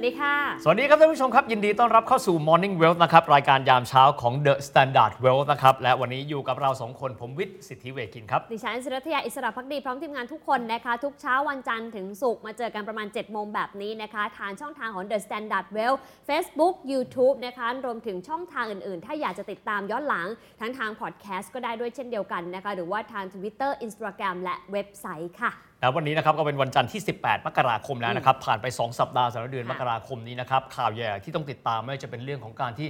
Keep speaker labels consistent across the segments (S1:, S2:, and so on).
S1: วัสดีค่ะ
S2: สวัสดีครับท่านผู้ชมครับ ยินดีต้อนรับเข้าสู่ Morning Wealth นะครับ รายการยามเช้าของ The Standard Wealth นะครับ และวันนี้อยู่กับเราสองคนผมวิทย์สิทธิเวคินครับ
S1: ดิฉันศิรัทยาอิสระพักดี พร้อมทีมงานทุกคนนะคะ ทุกเช้าวันจันทร์ถึงศุกร์มาเจอกันประมาณ7โมงแบบนี้นะคะทางช่องทางของ The Standard Well Facebook YouTube นะคะรวมถึงช่องทางอื่นๆ ถ้าอยากจะติดตามย้อนหลังทั้งทางพอดแคสต์ก็ได้ด้วยเช่นเดียวกันนะคะหรือว่าทาง Twitter Instagram และเว็บไซต์ค่ะ
S2: แล้ววันนี้นะครับก็เป็นวันจันทร์ที่ 18 มกราคมแล้วนะครับ ผ่านไป 2 สัปดาห์สำหรับเดือน
S1: ค่ะ
S2: มกราคมนี้นะครับข่าวใหญ่ที่ต้องติดตามไม่ว่าจะเป็นเรื่องของการที่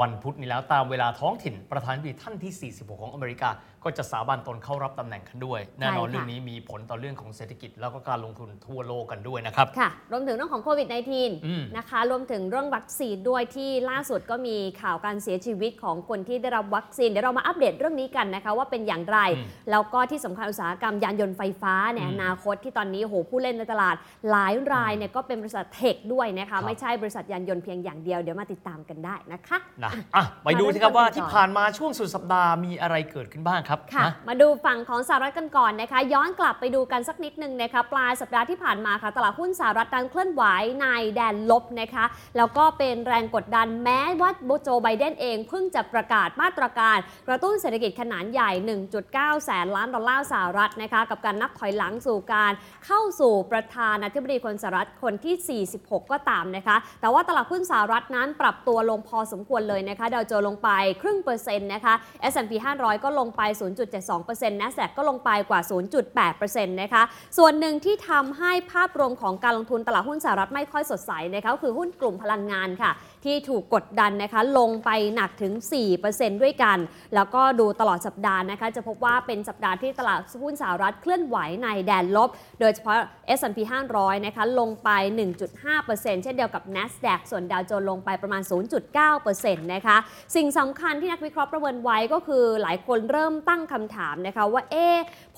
S2: วันพุธนี้แล้วตามเวลาท้องถิ่นประธานาธิบดีท่านที่ 46 ของอเมริกา ก็จะสาบานตนเข้ารับตำแหน่งกันด้วย แน่นอน
S1: ใช่ค่ะ
S2: เรื่องนี้มีผลต่อเรื่องของเศรษฐกิจแล้วก็การลงทุนทั่วโลกกันด้วยนะครับ
S1: ค่ะ รวมถึงเรื่องของโควิด
S2: อืม
S1: -19 นะคะ รวมถึงเรื่องวัคซีนด้วยที่ล่าสุดก็มีข่าวการเสียชีวิตของคนที่ได้รับวัคซีน เดี๋ยวเรามาอัปเดตเรื่องนี้กันนะคะว่าเป็นอย่างไร
S2: อืม
S1: แล้วก็ที่สำคัญอุตสาหกรรมยานยนต์ไฟฟ้าใน
S2: อืม
S1: อนาคตที่ตอนนี้โอ้โหผู้เล่นในตลาดหลายรายเนี่ยก็เป็นบริษัทเทคด้วยนะ
S2: ครั
S1: คะ
S2: บ
S1: ไม่ใช่บริษัทยานยนต์เพียงอย่างเดียวเดี๋ยวมาติดตามกันได้นะคะ
S2: นะอะไปดูสิครับว่าที่
S1: ก่อน
S2: ผ่านมาช่วงสุดสัปดาห์มีอะไรเกิดขึ้นบ้างครับ
S1: ค่ะ
S2: นะ
S1: มาดูฝั่งของสหรัฐกันก่อนนะคะ ย้อนกลับไปดูกันสักนิดนึงนะคะปลายสัปดาห์ที่ผ่านมาค่ะตลาดหุ้นสหรัฐดันเคลื่อนไหวในแดนลบนะคะแล้วก็เป็นแรงกดดันแม้ว่าโจไบเดนเองเพิ่งจะประกาศมาตรการ กระตุ้นเศรษฐกิจขนาดใหญ่ 1.9 แสนล้านดอลลาร์สหรัฐนะคะกับการนับถอยหลังสู่การเข้าสู่ประธานาธิบดีคนสหรัฐคนที่ 46 ก็ตามนะคะ แต่ว่าตลาดหุ้นสหรัฐนั้นปรับตัวลงพอสมควรเลยนะคะดาวโจนส์ลงไปครึ่งเปอร์เซ็นต์นะคะ S&P 500 ก็ลงไป0.72%นะแสกก็ลงไปกว่า 0.8%นะคะส่วนหนึ่งที่ทำให้ภาพรวมของการลงทุนตลาดหุ้นสหรัฐไม่ค่อยสดใสนะคะคือหุ้นกลุ่มพลังงานค่ะ ที่ถูกกดดันนะคะลงไปหนักถึง 4%ด้วยกัน แล้วก็ดูตลอดสัปดาห์นะคะ จะพบว่าเป็นสัปดาห์ที่ตลาดหุ้นสหรัฐเคลื่อนไหวในแดนลบ โดยเฉพาะ S&P 500 นะคะลงไป 1.5%เช่นเดียวกับ NASDAQ ส่วนดาวโจนส์ลงไปประมาณ 0.9%นะคะสิ่งสำคัญที่นักวิเคราะห์ประเมินไว้ก็คือหลายคนเริ่มตั้งคำถามนะคะว่าเอ๊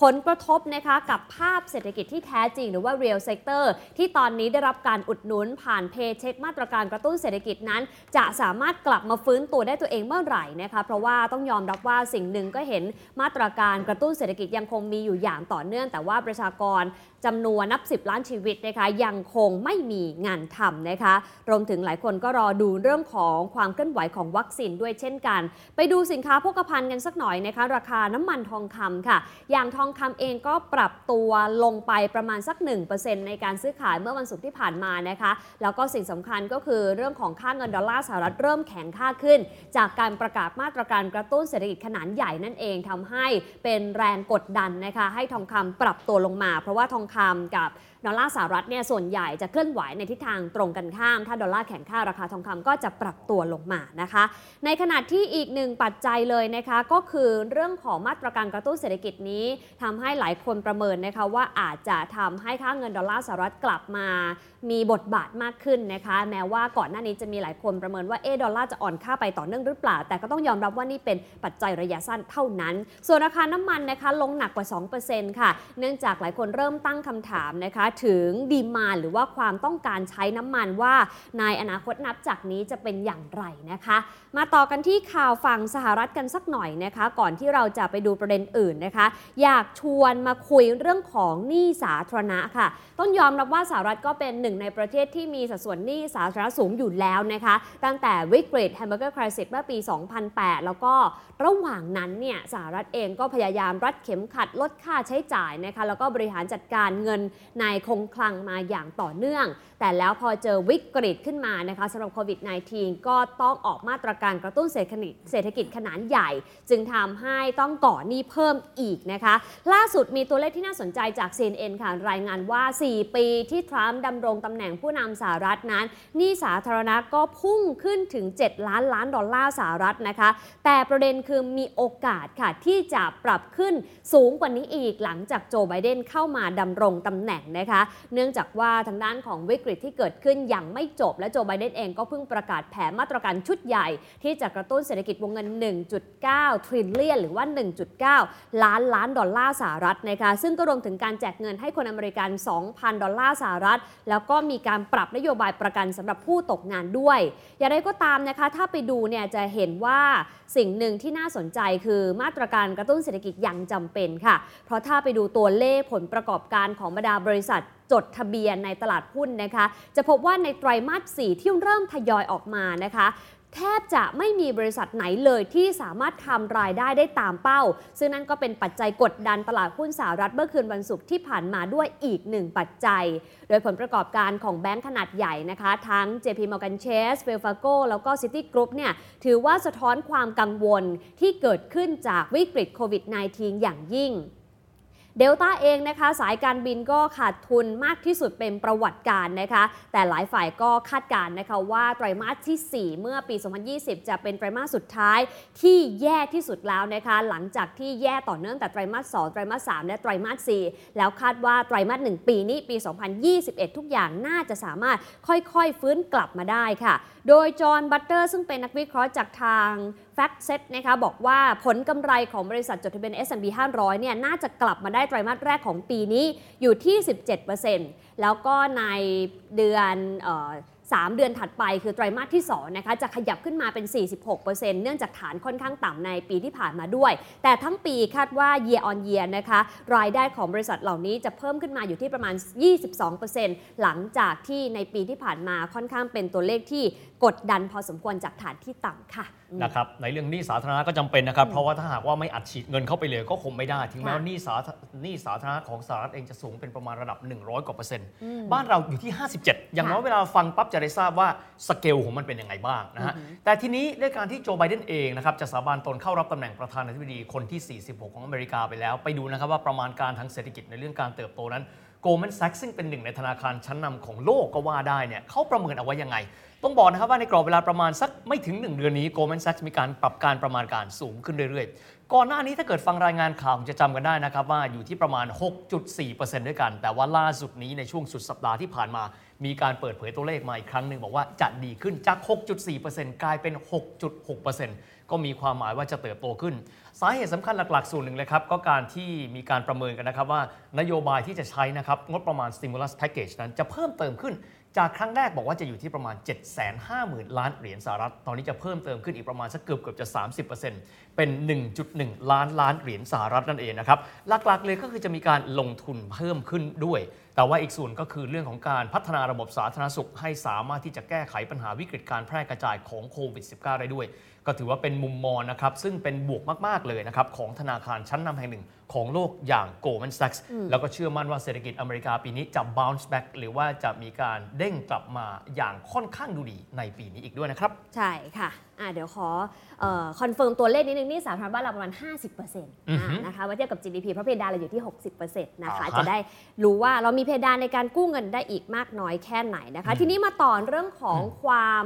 S1: ผลกระทบนะคะกับภาพเศรษฐกิจที่แท้จริงหรือว่า real sector ที่ตอนนี้ได้รับการอุดหนุนผ่านเพย์เช็คมาตรการกระตุ้นเศรษฐกิจนน จะสามารถกลับมาฟื้นตัวได้ตัวเองเมื่อไหร่นะคะเพราะว่าต้องยอมรับว่าสิ่งหนึ่งก็เห็นมาตรการกระตุ้นเศรษฐกิจยังคงมีอยู่อย่างต่อเนื่อง แต่ว่าประชากร จำนวนนับ 10 ล้านชีวิตนะคะยังคงไม่มีงานทำนะคะรวมถึงหลายคนก็รอดูเรื่องของความเคลื่อนไหวของวัคซีนด้วยเช่นกัน ไปดูสินค้าโภคภัณฑ์กันสักหน่อยนะคะราคาน้ำมันทองคำค่ะ อย่างทองคำเองก็ปรับตัวลงไปประมาณสัก 1%ในการซื้อขายเมื่อวันศุกร์ที่ผ่านมานะคะแล้วก็สิ่งสำคัญก็คือเรื่องของค่าเงินดอลลาร์สหรัฐเริ่มแข็งค่าขึ้น จากการประกาศมาตรการกระตุ้นเศรษฐกิจขนาดใหญ่นั่นเองทำให้เป็นแรงกดดันนะคะให้ทองคำปรับตัวลงมา เพราะว่าทองคำกับ ดอลลาร์สหรัฐเนี่ยส่วนใหญ่จะเคลื่อนไหวในทิศทางตรงกันข้าม ถ้าดอลลาร์แข็งค่าราคาทองคำก็จะปรับตัวลงมานะคะ ในขณะที่อีกหนึ่งปัจจัยเลยนะคะก็คือเรื่องของมาตรการกระตุ้นเศรษฐกิจนี้ทำให้หลายคนประเมินนะคะว่าอาจจะทำให้ค่าเงินดอลลาร์สหรัฐกลับมามีบทบาทมากขึ้นนะคะ แม้ว่าก่อนหน้านี้จะมีหลายคนประเมินว่าเอดอลลาร์จะอ่อนค่าไปต่อเนื่องหรือเปล่า แต่ก็ต้องยอมรับว่านี่เป็นปัจจัยระยะสั้นเท่านั้น ส่วนราคาน้ำมันนะคะลงหนักกว่า 2%ค่ะ เนื่องจากหลายคนเริ่มตั้งคำถามนะคะถึงดีมาหรือว่าความต้องการใช้น้ำมันว่าในอนาคตนับจากนี้จะเป็นอย่างไรนะคะ มาต่อกันที่ข่าวฝั่งสหรัฐกันสักหน่อยนะคะ ก่อนที่เราจะไปดูประเด็นอื่นนะคะ อยากชวนมาคุยเรื่องของหนี้สาธารณะค่ะ ต้องยอมรับว่าสหรัฐก็เป็นหนึ่งในประเทศที่มีสัดส่วนหนี้สาธารณะสูงอยู่แล้วนะคะ ตั้งแต่วิกฤตแฮมเบอร์เกอร์คริสิสเมื่อปี 2008 แล้วก็ระหว่างนั้นเนี่ยสหรัฐเองก็พยายามรัดเข็มขัดลดค่าใช้จ่ายนะคะแล้วก็บริหารจัดการเงินในคงคลังมาอย่างต่อเนื่อง แต่แล้วพอเจอวิกฤตขึ้นมานะคะสำหรับโควิด -19 ก็ต้องออกมาตรการกระตุ้นเศรษฐกิจเศรษฐกิจขนาดใหญ่ จึงทำให้ต้องก่อหนี้เพิ่มอีกนะคะ ล่าสุดมีตัวเลขที่น่าสนใจจาก CNN ค่ะรายงานว่า 4 ปีที่ทรัมป์ดำรงตำแหน่งผู้นำสหรัฐนั้นหนี้สาธารณะก็พุ่งขึ้นถึง 7 ล้านล้านดอลลาร์สหรัฐนะคะ แต่ประเด็นคือมีโอกาสค่ะที่จะปรับขึ้นสูงกว่านี้อีกหลังจากโจไบเดนเข้ามาดำรงตำแหน่งนะคะ เนื่องจากว่าทางด้านของวิกฤตตที่เกิดขึ้นอย่างไม่จบ และโจไบเดนเองก็เพิ่งประกาศแผนมาตรการชุดใหญ่ ที่จะกระตุ้นเศรษฐกิจวงเงิน 1.9 trillion หรือว่า 1.9 ล้านล้านดอลลาร์สหรัฐนะคะซึ่งก็รวมถึงการแจกเงินให้คนอเมริกัน 2,000 ดอลลาร์สหรัฐ แล้วก็มีการปรับนโยบายประกันสำหรับผู้ตกงานด้วย อย่างไรก็ตามนะคะ ถ้าไปดูเนี่ยจะเห็นว่าสิ่งหนึ่งที่น่าสนใจคือมาตรการกระตุ้นเศรษฐกิจอย่างจำเป็นค่ะ เพราะถ้าไปดูตัวเลขผลประกอบการของบรรดาบริษัท จดทะเบียนในตลาดหุ้นนะคะ จะพบว่าในไตรมาส 4 ที่เริ่มทยอยออกมานะคะแทบจะไม่มีบริษัทไหนเลยที่สามารถทำรายได้ได้ตามเป้า ซึ่งนั่นก็เป็นปัจจัยกดดันตลาดหุ้นสหรัฐเมื่อคืนวันศุกร์ที่ผ่านมาด้วยอีกหนึ่งปัจจัย โดยผลประกอบการของแบงก์ขนาดใหญ่นะคะ ทั้ง JP Morgan Chase, Wells Fargo แล้วก็ Citigroup เนี่ยถือว่าสะท้อนความกังวลที่เกิดขึ้นจากวิกฤตโควิด -19 อย่างยิ่ง เดลต้าเองนะคะสายการบินก็ขาดทุนมากที่สุดเป็นประวัติการนะคะ แต่หลายฝ่ายก็คาดการณ์นะคะว่าไตรมาสที่ 4 เมื่อปี 2020 จะเป็นไตรมาสสุดท้ายที่แย่ที่สุดแล้วนะคะ หลังจากที่แย่ต่อเนื่องแต่ไตรมาส 2 ไตรมาส 3 และไตรมาส 4 แล้วคาดว่าไตรมาส 1 ปีนี้ปี 2021 ทุกอย่างน่าจะสามารถค่อยๆ ฟื้นกลับมาได้ค่ะ โดยจอห์นบัตเตอร์ซึ่งเป็นนักวิเคราะห์จากทาง f a c t s e t นะคะบอกว่าผลกำไรของบริษัทจดทะเบียน S&P 500 เนี่ยน่าจะกลับมาได้ไตรมาสแรกของปีนี้อยู่ที่ 17%แล้วก็ในเดือนออ3เดือนถัดไปคือไตรมาสที่2นะคะจะขยับขึ้นมาเป็น 46%เนื่องจากฐานค่อนข้างต่ำในปีที่ผ่านมาด้วย แต่ทั้งปีคาดว่า year on year นะคะรายได้ของบริษัทเหล่านี้จะเพิ่มขึ้นมาอยู่ที่ประมาณ 22%หลังจากที่ในปีที่ผ่านมาค่อนข้างเป็นตัวเลขที่ กดดันพอสมควรจากฐานที่ต่ำค่ะ
S2: นะครับในเรื่องหนี้สาธารณะก็จำเป็นนะครับ เพราะว่าถ้าหากว่าไม่อัดฉีดเงินเข้าไปเลยก็คงไม่ได้ ถึงแม้ว่าหนี้สาธหนี้สาธารณะของสหรัฐเองจะสูงเป็นประมาณระดับ 100 กว่าเปอร์เซ็นต์บ้านเราอยู่ที่ 57 อย่างน้อยเวลาฟังปั๊บจะได้ทราบว่าสเกลของมันเป็นยังไงบ้างนะฮะแต่ทีนี้ด้วยการที่โจไบเดนเองนะครับจะสาบานตนเข้ารับตำแหน่งประธานาธิบดีคนที่ 46 ของอเมริกาไปแล้ว ไปดูนะครับว่าประมาณการทางเศรษฐกิจในเรื่องการเติบโตนั้น Goldman Sachs ซึ่งเป็นหนึ่งในธนาคารชั้นนำของโลกก็ว่าได้เนี่ยเขาประเมินเอาไว้ยังไง ต้องบอกนะครับว่าในกรอบเวลาประมาณสักไม่ถึง 1 เดือนนี้ Goldman Sachs มีการปรับการประมาณการสูงขึ้นเรื่อยๆ ก่อนหน้านี้ถ้าเกิดฟังรายงานข่าวจะจำกันได้นะครับว่าอยู่ที่ประมาณ 6.4%ด้วยกัน แต่ว่าล่าสุดนี้ในช่วงสุดสัปดาห์ที่ผ่านมา มีการเปิดเผยตัวเลขมาอีกครั้งหนึ่งบอกว่าจะดีขึ้นจาก 6.4%กลายเป็น 6.6%ก็มีความหมายว่าจะเติบโตขึ้น สาเหตุสำคัญหลัก ๆ ส่วนหนึ่งเลยครับ ก็การที่มีการประเมินกันนะครับว่านโยบายที่จะใช้นะครับงบประมาณ stimulus package นั้นจะเพิ่มเติมขึ้น จากครั้งแรกบอกว่าจะอยู่ที่ประมาณ 750,000 ล้านเหรียญสหรัฐ ตอนนี้จะเพิ่มเติมขึ้นอีกประมาณสักเกือบเกือบจะ 30%เป็น 1.1 ล้านล้านเหรียญสหรัฐนั่นเองนะครับ หลักๆเลยก็คือจะมีการลงทุนเพิ่มขึ้นด้วย แต่ว่าอีกส่วนก็คือเรื่องของการพัฒนาระบบสาธารณสุข ให้สามารถที่จะแก้ไขปัญหาวิกฤตการแพร่กระจายของโควิด -19 ได้ด้วย ก็ถือว่าเป็นมุมมองนะครับซึ่งเป็นบวกมากๆเลยนะครับของธนาคารชั้นนำแห่งหนึ่งของโลกอย่าง Goldman Sachs แล้วก็เชื่อมั่นว่าเศรษฐกิจอเมริกาปีนี้จะ bounce back หรือว่าจะมีการเด้งกลับมาอย่างค่อนข้างดูดีในปีนี้อีกด้วยนะครับ
S1: ใช่ค่ะอะเดี๋ยวขอ confirm ตัวเลขนิดนึงหนี้สาธารณะบ้านเราประมาณ 50%อ
S2: อือฮึ่า
S1: นะคะว่าเทียบกับ GDP เพราะเพดานเราอยู่ที่ 60%นะคะ
S2: อ่าฮะ
S1: จะได้รู้ว่าเรามีเพดานในการกู้เงินได้อีกมากน้อยแค่ไหนนะคะ ทีนี้มาต่อเรื่องของความ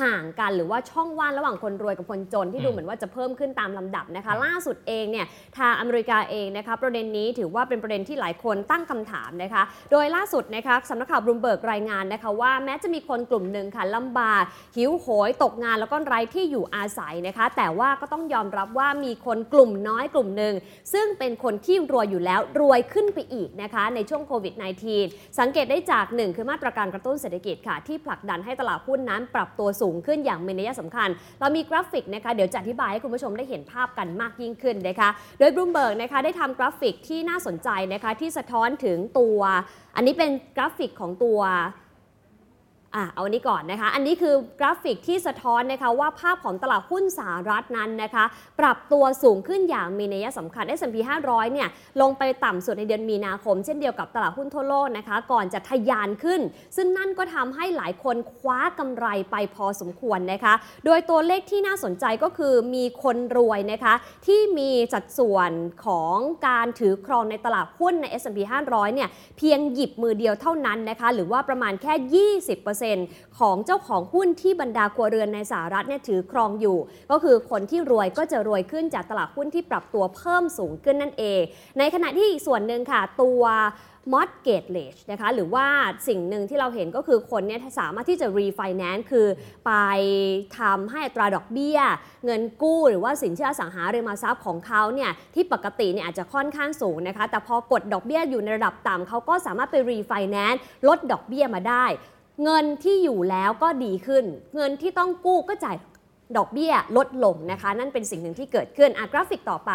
S1: ห่างกันหรือว่าช่องว่างระหว่างคนรวยกับคนจนที่ดู
S2: อืม
S1: เหมือนว่าจะเพิ่มขึ้นตามลำดับนะคะ ล่าสุดเองเนี่ยทางอเมริกาเองนะคะประเด็นนี้ถือว่าเป็นประเด็นที่หลายคนตั้งคำถามนะคะ โดยล่าสุดนะคะสำนักข่าวบลูมเบิร์กรายงานนะคะว่าแม้จะมีคนกลุ่มหนึ่งค่ะลำบากหิวโหย ตกงานแล้วก็ไร้ที่อยู่อาศัยนะคะ แต่ว่าก็ต้องยอมรับว่ามีคนกลุ่มน้อยกลุ่มหนึ่งซึ่งเป็นคนที่รวยอยู่แล้วรวยขึ้นไปอีกนะคะในช่วงโควิด -19 สังเกตได้จาก1คือมาตรการกระตุ้นเศรษฐกิจค่ะ ที่ผลักดันให้ตลาดหุ้นนั้นปรับตัวสูงขึ้นอย่างมีนัยสำคัญ เรามีกราฟิกนะคะเดี๋ยวจะอธิบายให้คุณผู้ชมได้เห็นภาพกันมากยิ่งขึ้นนะคะ โดยบลูมเบิร์กนะคะได้ทำกราฟิกที่น่าสนใจนะคะที่สะท้อนถึงตัว อันนี้เป็นกราฟิกของตัว อะเอาอันนี้ก่อนนะคะ อันนี้คือกราฟิกที่สะท้อนนะคะว่าภาพของตลาดหุ้นสหรัฐนั้นนะคะ ปรับตัวสูงขึ้นอย่างมีนัยสำคัญ S&P 500 เนี่ยลงไปต่ำสุดในเดือนมีนาคม เช่นเดียวกับตลาดหุ้นทั่วโลกนะคะ ก่อนจะทะยานขึ้น ซึ่งนั่นก็ทำให้หลายคนคว้ากำไรไปพอสมควรนะคะ โดยตัวเลขที่น่าสนใจก็คือมีคนรวยนะคะ ที่มีสัดส่วนของการถือครองในตลาดหุ้นใน S&P 500 เนี่ยเพียงหยิบมือเดียวเท่านั้นนะคะ หรือว่าประมาณแค่ 20% 20%ของเจ้าของหุ้นที่บรรดาครัวเรือนในสหรัฐเนี่ยถือครองอยู่ ก็คือคนที่รวยก็จะรวยขึ้นจากตลาดหุ้นที่ปรับตัวเพิ่มสูงขึ้นนั่นเอง ในขณะที่อีกส่วนหนึ่งค่ะตัว mortgage นะคะหรือว่าสิ่งหนึ่งที่เราเห็นก็คือคนเนี่ยสามารถที่จะ refinance คือไปทำให้อัตราดอกเบี้ย เงินกู้หรือว่าสินเชื่อสังหาริมทรัพย์ของเขาเนี่ยที่ปกติเนี่ยอาจจะค่อนข้างสูงนะคะ แต่พอกดดอกเบี้ยอยู่ในระดับต่ำเขาก็สามารถไป refinance ลดดอกเบี้ยมาได้ เงินที่อยู่แล้วก็ดีขึ้น เงินที่ต้องกู้ก็จ่ายดอกเบี้ยลดลงนะคะ นั่นเป็นสิ่งหนึ่งที่เกิดขึ้นอะกราฟิกต่อไป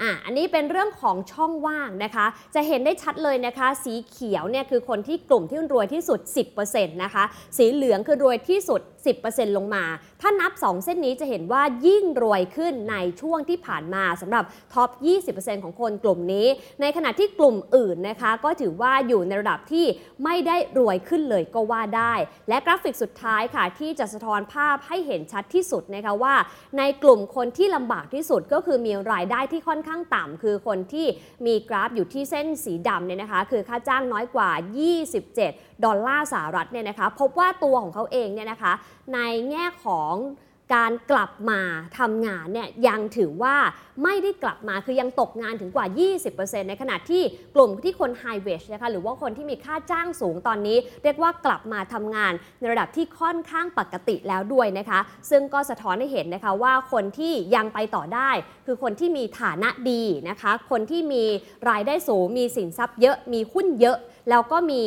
S1: อะอันนี้เป็นเรื่องของช่องว่างนะคะ จะเห็นได้ชัดเลยนะคะ สีเขียวเนี่ยคือคนที่กลุ่มที่รวยที่สุด 10%นะคะ สีเหลืองคือรวยที่สุด 10%ลงมา ถ้านับ 2 เส้นนี้จะเห็นว่ายิ่งรวยขึ้นในช่วงที่ผ่านมาสำหรับท็อป 20%ของคนกลุ่มนี้ ในขณะที่กลุ่มอื่นนะคะ ก็ถือว่าอยู่ในระดับที่ไม่ได้รวยขึ้นเลยก็ว่าได้ และกราฟิกสุดท้ายค่ะ ที่จะสะท้อนภาพให้เห็นชัดที่สุดนะคะว่า ในกลุ่มคนที่ลำบากที่สุดก็คือมีรายได้ที่ค่อนข้างต่ำคือคนที่มีกราฟอยู่ที่เส้นสีดำเนี่ยนะคะคือค่าจ้างน้อยกว่า 27 ดอลลาร์สหรัฐเนี่ยนะคะพบว่าตัวของเขาเองเนี่ยนะคะในแง่ของ การกลับมาทำงานเนี่ยยังถือว่าไม่ได้กลับมาคือยังตกงานถึงกว่า 20%ในขณะที่กลุ่มที่คน high wage นะคะหรือว่าคนที่มีค่าจ้างสูงตอนนี้ เรียกว่ากลับมาทำงานในระดับที่ค่อนข้างปกติแล้วด้วยนะคะ ซึ่งก็สะท้อนให้เห็นนะคะว่าคนที่ยังไปต่อได้ คือคนที่มีฐานะดีนะคะ คนที่มีรายได้สูงมีสินทรัพย์เยอะมีหุ้นเยอะ แล้วก็มี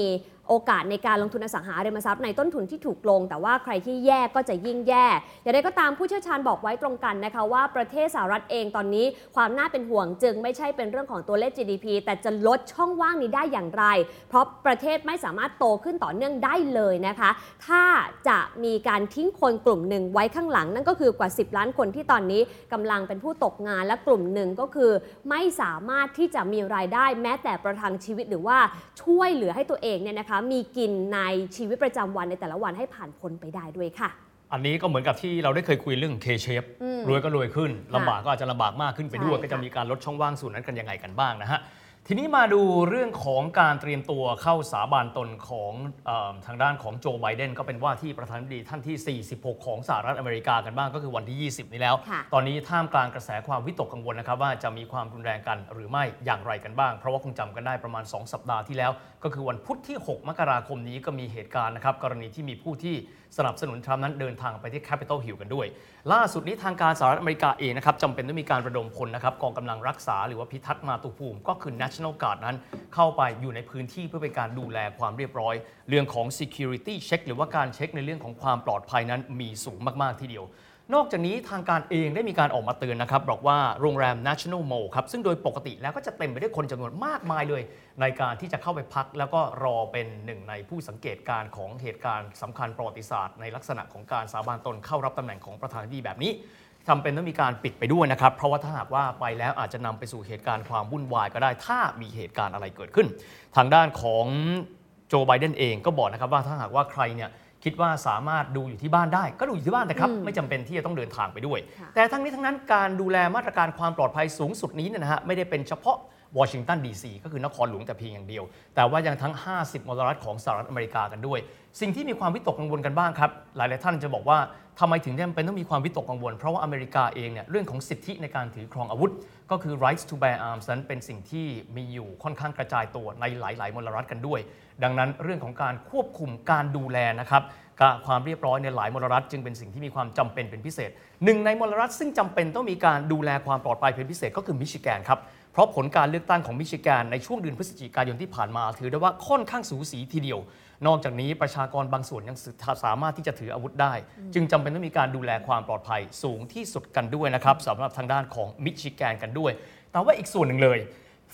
S1: โอกาสในการลงทุนอสังหาริมทรัพย์ในต้นทุนที่ถูกลง แต่ว่าใครที่แย่ก็จะยิ่งแย่ อย่างไรก็ตามผู้เชี่ยวชาญบอกไว้ตรงกันนะคะว่าประเทศสหรัฐเองตอนนี้ความน่าเป็นห่วงจึงไม่ใช่เป็นเรื่องของตัวเลข GDP แต่จะลดช่องว่างนี้ได้อย่างไร เพราะประเทศไม่สามารถโตขึ้นต่อเนื่องได้เลยนะคะ ถ้าจะมีการทิ้งคนกลุ่มหนึ่งไว้ข้างหลัง นั่นก็คือกว่า 10 ล้านคนที่ตอนนี้กำลังเป็นผู้ตกงานและกลุ่มหนึ่งก็คือไม่สามารถที่จะมีรายได้แม้แต่ประทังชีวิตหรือว่าช่วยเหลือให้ตัวเองเนี่ยนะคะมีกินในชีวิตประจำวันในแต่ละวันให้ผ่านพ้นไปได้ด้วยค่ะ
S2: อันนี้ก็เหมือนกับที่เราได้เคยคุยเรื่อง K-shape
S1: อืม
S2: รวยก็รวยขึ้นลำบากก็อาจจะลำบากมากขึ้นไปด้วย
S1: ใช่
S2: ก็จะ
S1: ค่ะ
S2: มีการลดช่องว่างส่วนนั้นกันยังไงกันบ้างนะฮะ ทีนี้มาดูเรื่องของการเตรียมตัวเข้าสาบานตนของเออทางด้านของโจไบเดนก็เป็นว่าที่ประธานาธิบดีท่านที่ 46 ของสหรัฐอเมริกากันบ้างก็คือวันที่ 20 นี้แล้ว
S1: ค่ะ
S2: ตอนนี้ท่ามกลางกระแสความวิตกกังวลนะครับว่าจะมีความรุนแรงกันหรือไม่อย่างไรกันบ้าง เพราะว่าคงจำกันได้ประมาณ 2 สัปดาห์ที่แล้ว ก็คือวันพุธที่ 6 มกราคมนี้ก็มีเหตุการณ์นะครับกรณีที่มีผู้ที่ สนับสนุนทรัมป์นั้นเดินทางไปที่แคปิตอลฮิลกันด้วย ล่าสุดนี้ทางการสหรัฐอเมริกาเองนะครับจำเป็นต้องมีการระดมพลนะครับกองกำลังรักษาหรือว่าพิทักษ์มาตุภูมิ ก็คือ National Guard นั้น เข้าไปอยู่ในพื้นที่เพื่อเป็นการดูแลความเรียบร้อย เรื่องของ security check หรือว่าการเช็คในเรื่องของความปลอดภัยนั้นมีสูงมากๆทีเดียว นอกจากนี้ทางการเองได้มีการออกมาเตือนนะครับบอกว่าโรงแรม National Mall ครับซึ่งโดยปกติแล้วก็จะเต็มไปด้วยคนจำนวนมากมายเลย ในการที่จะเข้าไปพัก แล้วก็รอเป็นหนึ่งในผู้สังเกตการณ์ของเหตุการณ์สำคัญประวัติศาสตร์ในลักษณะของการสาบานตนเข้ารับตำแหน่งของประธานาธิบดีแบบนี้จำเป็นต้องมีการปิดไปด้วยนะครับ เพราะว่าถ้าหากว่าไปแล้วอาจจะนำไปสู่เหตุการณ์ความวุ่นวายก็ได้ ถ้ามีเหตุการณ์อะไรเกิดขึ้น ทางด้านของโจไบเดนเองก็บอกนะครับว่าถ้าหากว่าใครเนี่ย คิดว่าสามารถดูอยู่ที่บ้านได้ ก็ดูอยู่ที่บ้านนะครับ
S1: อืม
S2: ไม่จำเป็นที่จะต้องเดินทางไปด้วย
S1: ค่ะ
S2: แต่ทั้งนี้ทั้งนั้นการดูแลมาตรการความปลอดภัยสูงสุดนี้เนี่ยนะฮะไม่ได้เป็นเฉพาะ วอชิงตันดีซีก็คือนครหลวงแต่เพียงอย่างเดียว แต่ว่ายังทั้ง 50มลรัฐของสหรัฐอเมริกากันด้วย สิ่งที่มีความวิตกกังวลกันบ้างครับหลายๆท่านจะบอกว่าทำไมถึงจำเป็นต้องมีความวิตกกังวล เพราะว่าอเมริกาเองเนี่ยเรื่องของสิทธิในการถือครองอาวุธ ก็คือ rights to bear arms นั้นเป็นสิ่งที่มีอยู่ค่อนข้างกระจายตัวในหลาย ๆ มลรัฐกันด้วย ดังนั้นเรื่องของการควบคุมการดูแลนะครับกับความเรียบร้อยในหลายมลรัฐจึงเป็นสิ่งที่มีความจำเป็นเป็นพิเศษหนึ่งในมลรัฐซึ่งจำเป็นต้องมีการดูแลความปลอดภัยเป็นพิเศษก็คือมิชิแกนครับ ราะผลการเลือกตั้งของมิชิแกนในช่วงเดือนพฤศจิกายนที่ผ่านมา ถือได้ว่าค่อนข้างสูสีทีเดียว นอกจากนี้ประชากรบางส่วนยังสามารถที่จะถืออาวุธได้ จึงจำเป็นต้องมีการดูแลความปลอดภัยสูงที่สุดกันด้วยนะครับสำหรับทางด้านของมิชิแกนกันด้วย แต่ว่าอีกส่วนหนึ่งเลย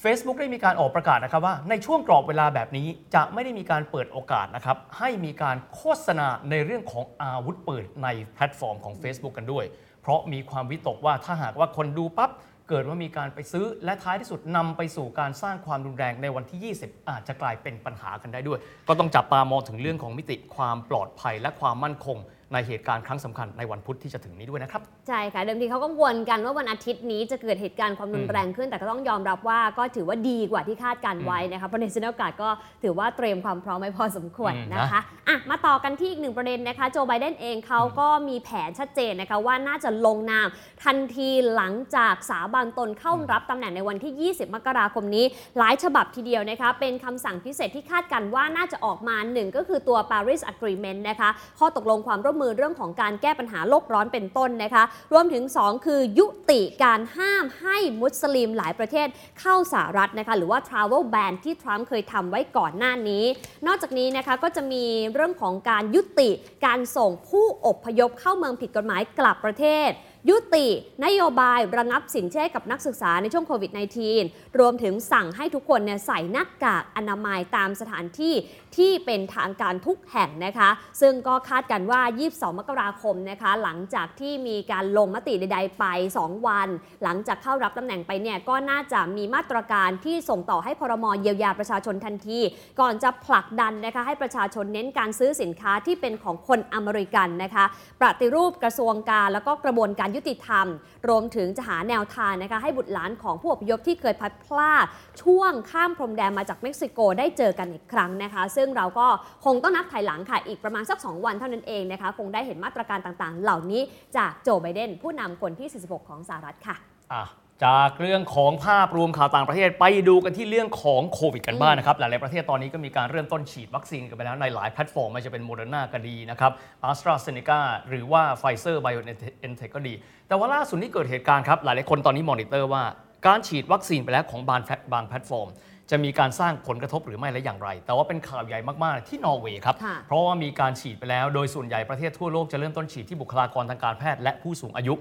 S2: Facebook ได้มีการออกประกาศนะครับว่าในช่วงกรอบเวลาแบบนี้จะไม่ได้มีการเปิดโอกาสนะครับให้มีการโฆษณาในเรื่องของอาวุธปืนในแพลตฟอร์มของ Facebook กันด้วย เพราะมีความวิตกว่าถ้าหากว่าคนดูปั๊บ เกิดว่ามีการไปซื้อและท้ายที่สุดนำไปสู่การสร้างความรุนแรงในวันที่ 20 อาจจะกลายเป็นปัญหากันได้ด้วย ก็ต้องจับตามองถึงเรื่องของมิติความปลอดภัยและความมั่นคง ในเหตุการณ์ครั้งสำคัญในวันพุธที่จะถึงนี้ด้วยนะครับ
S1: ใช่ค่ะ เดิมทีเขาก็วนกันว่าวันอาทิตย์นี้จะเกิดเหตุการณ์ความรุนแรงขึ้น แต่ก็ต้องยอมรับว่าก็ถือว่าดีกว่าที่คาดการไว้นะคะเพราะในซิน a กาดก็ถือว่าเตรียมความพร้อมไว้พอสมควร
S2: อืม
S1: นะคะอะมาต่อกันที่อีกหนึ่งประเด็นนะคะโจไบเดนเองเขาก็มีแผนชัดเจนนะคะว่าน่าจะลงนามทันทีหลังจากสาบานตนเข้ารับตำแหน่งในวันที่ 20 มกราคมนี้ หลายฉบับทีเดียวนะคะเป็นคำสั่งพิเศษที่คาดกันว่าน่าจะออกมาหนึ่งก็คือตัว Paris Agreement นะคะข้อตกลงความร่วมมือเรื่องของการแก้ปัญหาโลกร้อนเป็นต้นนะคะ รวมถึง 2 คือยุติการห้ามให้มุสลิมหลายประเทศเข้าสหรัฐนะคะหรือว่า travel ban ที่ทรัมป์เคยทำไว้ก่อนหน้านี้ นอกจากนี้นะคะก็จะมีเรื่องของการยุติการส่งผู้อพยพเข้าเมืองผิดกฎหมายกลับประเทศ ยุตินโยบายระงับสินเชื่อกับนักศึกษาในช่วงโควิด -19 รวมถึงสั่งให้ทุกคนเนี่ยใส่หน้ากากอนามัยตามสถานที่ที่เป็นทางการทุกแห่งนะคะ ซึ่งก็คาดกันว่า 22 มกราคมนะคะ หลังจากที่มีการลงมติใดๆไป 2 วัน หลังจากเข้ารับตำแหน่งไปเนี่ยก็น่าจะมีมาตรการที่ส่งต่อให้พรมเยียวยาประชาชนทันที ก่อนจะผลักดันนะคะให้ประชาชนเน้นการซื้อสินค้าที่เป็นของคนอเมริกันนะคะปฏิรูปกระทรวงการแล้วก็กระบวนการยุติธรรม รวมถึงจะหาแนวทางนะคะให้บุตรหลานของผู้อพยพที่เคยพลัดพรากช่วงข้ามพรมแดนมาจากเม็กซิโกได้เจอกันอีกครั้งนะคะ ซึ่งเราก็คงต้องนับถอยหลังค่ะ อีกประมาณสัก 2 วันเท่านั้นเองนะคะ คงได้เห็นมาตรการต่างๆ เหล่านี้จากโจไบเดนผู้นำคนที่ 46 ของสหรัฐค่ะ
S2: อะ จากเรื่องของภาพรวมข่าวต่างประเทศไปดูกันที่เรื่องของโควิดกันบ้างนะครับ หลาย ๆ ประเทศตอนนี้ก็มีการเริ่มต้นฉีดวัคซีนกันไปแล้วในหลายแพลตฟอร์มไม่ว่าจะเป็นโมเดอร์นาก็ดีนะครับอัสตราเซเนกาหรือว่าไฟเซอร์ไบโอเอ็นเทคก็ดี แต่ว่าล่าสุดที่เกิดเหตุการณ์ครับ หลาย ๆ คนตอนนี้มอนิเตอร์ว่าการฉีดวัคซีนไปแล้วของบางแพลตบางแพลตฟอร์มจะมีการสร้างผลกระทบหรือไม่และอย่างไร แต่ว่าเป็นข่าวใหญ่มาก ๆ ที่นอร์เวย์ครับ
S1: ค่ะ
S2: เพราะว่ามีการฉีดไปแล้ว โดยส่วนใหญ่ประเทศทั่วโลกจะเริ่มต้นฉีดที่บุคลากรทางการแพทย์และผู้สูงอายุ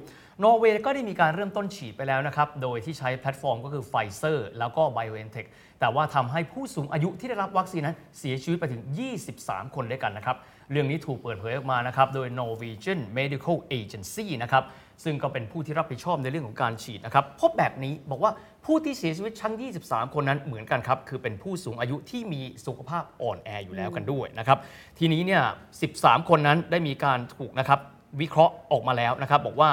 S2: นอร์เวย์ก็ได้มีการเริ่มต้นฉีดไปแล้วนะครับ โดยที่ใช้แพลตฟอร์มก็คือไฟเซอร์แล้วก็ BioNTech แต่ว่าทำให้ผู้สูงอายุที่ได้รับวัคซีนนั้นเสียชีวิตไปถึง 23 คนด้วยกันนะครับ เรื่องนี้ถูกเปิดเผยออกมานะครับ โดย Norwegian Medical Agency นะครับ ซึ่งก็เป็นผู้ที่รับผิดชอบในเรื่องของการฉีดนะครับ พบแบบนี้บอกว่าผู้ที่เสียชีวิตทั้ง 23 คนนั้นเหมือนกันครับ คือเป็นผู้สูงอายุที่มีสุขภาพอ่อนแออยู่แล้วกันด้วยนะครับ ทีนี้เนี่ย 13 คนนั้นได้มีการถูกนะครับวิเคราะห์ออกมาแล้วนะครับ บอกว่า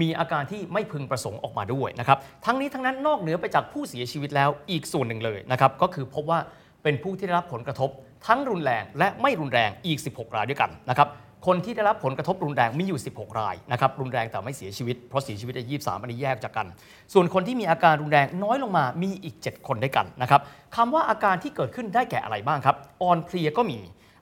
S2: มีอาการที่ไม่พึงประสงค์ออกมาด้วยนะครับ ทั้งนี้ทั้งนั้นนอกเหนือไปจากผู้เสียชีวิตแล้วอีกส่วนหนึ่งเลยนะครับ ก็คือพบว่าเป็นผู้ที่ได้รับผลกระทบ ทั้งรุนแรงและไม่รุนแรงอีก 16 รายด้วยกันนะครับคนที่ได้รับผลกระทบรุนแรงมีอยู่ 16 รายนะครับรุนแรงแต่ไม่เสียชีวิตเพราะเสียชีวิตได้23 อันนี้แยกจากกัน ส่วนคนที่มีอาการรุนแรงน้อยลงมามีอีก 7 คนด้วยกันนะครับคำว่าอาการที่เกิดขึ้นได้แก่อะไรบ้างครับอ่อนเพลียก็มี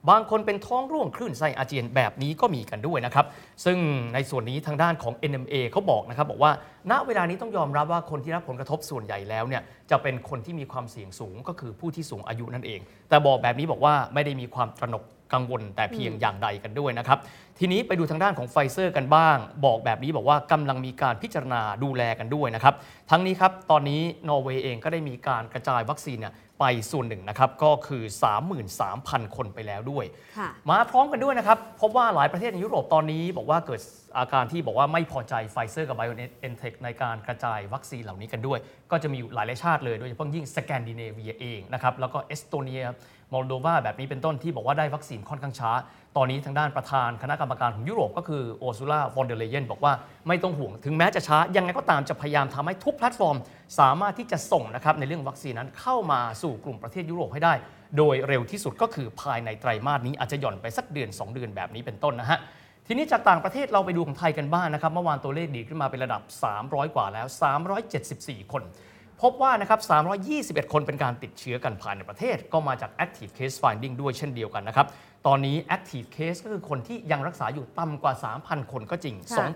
S2: บางคนเป็นท้องร่วงคลื่นไส้อาเจียนแบบนี้ก็มีกันด้วยนะครับ ซึ่งในส่วนนี้ทางด้านของ NMA เขาบอกนะครับบอกว่า ณเวลานี้ต้องยอมรับว่าคนที่รับผลกระทบส่วนใหญ่แล้วเนี่ยจะเป็นคนที่มีความเสี่ยงสูงก็คือผู้ที่สูงอายุนั่นเอง แต่บอกแบบนี้บอกว่าไม่ได้มีความตระหนกกังวลแต่เพียงอย่างใดกันด้วยนะครับ ทีนี้ไปดูทางด้านของไฟเซอร์กันบ้าง บอกแบบนี้บอกว่ากำลังมีการพิจารณาดูแลกันด้วยนะครับ ทั้งนี้ครับ ตอนนี้นอร์เวย์เองก็ได้มีการกระจายวัคซีนเนี่ย ไปส่วนหนึ่งนะครับก็คือ 33,000 คนไปแล้วด้วย
S1: ค่ะ
S2: มาพร้อมกันด้วยนะครับ พบว่าหลายประเทศในยุโรปตอนนี้ บอกว่าเกิดอาการที่บอกว่าไม่พอใจไฟเซอร์กับ BioNTech ในการกระจายวัคซีนเหล่านี้กันด้วย ก็จะมีอยู่หลายๆชาติเลย โดยเฉพาะยิ่งสแกนดิเนเวียเองนะครับ แล้วก็เอสโตเนียมอลโดวาแบบนี้เป็นต้นที่บอกว่าได้วัคซีนค่อนข้างช้า ตอนนี้ทางด้านประธานคณะกรรมการของยุโรปก็คืออัวร์ซูลาฟอน แดร์ ไลเอินบอกว่าไม่ต้องห่วง ถึงแม้จะช้า ยังไงก็ตามจะพยายามทำให้ทุกแพลตฟอร์ม สามารถที่จะส่งนะครับในเรื่องวัคซีนนั้นเข้ามาสู่กลุ่มประเทศยุโรปให้ได้ โดยเร็วที่สุดก็คือภายในไตรมาสนี้อาจจะหย่อนไปสักเดือน 2 เดือนแบบนี้เป็นต้นนะฮะทีนี้จากต่างประเทศเราไปดูของไทยกันบ้างนะครับเมื่อวานตัวเลขดีขึ้นมาเป็นระดับ 300 กว่าแล้ว 374 คน พบว่านะครับ 321 คนเป็นการติดเชื้อกันภายในประเทศ ก็มาจาก active case finding ด้วยเช่นเดียวกันนะครับ ตอนนี้ active case ก็คือคนที่ยังรักษาอยู่ต่ำกว่า 3,000 คนก็จริง
S1: ค่ะ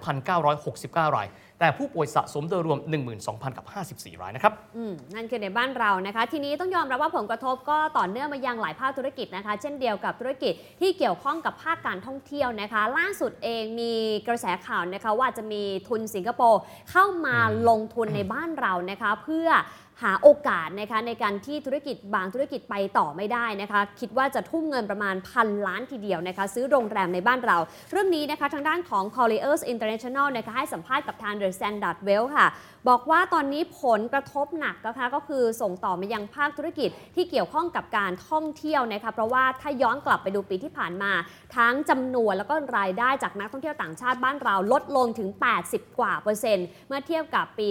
S2: 2,969 ราย แต่ผู้ป่วยสะสมโดยรวม 12,000กับ54 รายนะครับ
S1: อืมนั่นคือในบ้านเรานะคะ ทีนี้ต้องยอมรับว่าผลกระทบก็ต่อเนื่องมายังหลายภาคธุรกิจนะคะ เช่นเดียวกับธุรกิจที่เกี่ยวข้องกับภาคการท่องเที่ยวนะคะ ล่าสุดเองมีกระแสข่าวนะคะว่าจะมีทุนสิงคโปร์เข้ามาลงทุนในบ้านเรานะคะ เพื่อ หาโอกาสนะคะในการที่ธุรกิจบางธุรกิจไปต่อไม่ได้นะคะ คิดว่าจะทุ่มเงินประมาณพันล้านทีเดียวนะคะ ซื้อโรงแรมในบ้านเรา เรื่องนี้นะคะทางด้านของ Colliers International นะคะให้สัมภาษณ์กับทาง The Standard Well ค่ะ บอกว่าตอนนี้ผลกระทบหนักนะคะก็คือส่งต่อมายังภาคธุรกิจที่เกี่ยวข้องกับการท่องเที่ยวนะคะเพราะว่าถ้าย้อนกลับไปดูปีที่ผ่านมา ทั้งจำนวนแล้วก็รายได้จากนักท่องเที่ยวต่างชาติบ้านเราลดลงถึง 80 กว่าเปอร์เซ็นต์เมื่อเทียบกับปี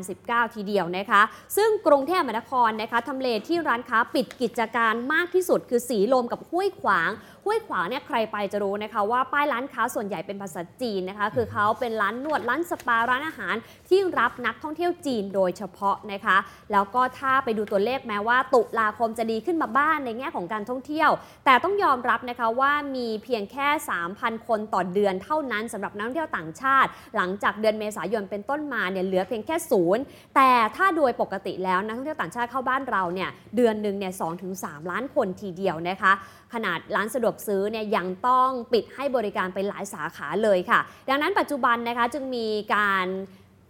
S1: 2019 ทีเดียวนะคะซึ่งกรุงเทพมหานครนะคะทำเลที่ร้านค้าปิดกิจการมากที่สุดคือสีลมกับห้วยขวางห้วยขวางเนี่ยใครไปจะรู้นะคะว่าป้ายร้านค้าส่วนใหญ่เป็นภาษาจีนนะคะคือเขาเป็นร้านนวดร้านสปาร้านอาหาร ที่รับนักท่องเที่ยวจีนโดยเฉพาะนะคะ แล้วก็ถ้าไปดูตัวเลขแม้ว่า ตุลาคมจะดีขึ้นมาบ้างในแง่ของการท่องเที่ยว แต่ต้องยอมรับนะคะว่ามีเพียงแค่ 3,000 คนต่อเดือนเท่านั้นสำหรับนักท่องเที่ยวต่างชาติ หลังจากเดือนเมษายนเป็นต้นมาเนี่ยเหลือเพียงแค่ศูนย์แต่ถ้าโดยปกติแล้วนักท่องเที่ยวต่างชาติเข้าบ้านเราเนี่ยเดือนหนึ่งเนี่ยสถึงสล้านคนทีเดียวนะคะ ขนาดร้านสะดวกซื้อเนี่ยยังต้องปิดให้บริการไปหลายสาขาเลยค่ะ ดังนั้นปัจจุบันนะคะจึงมีการ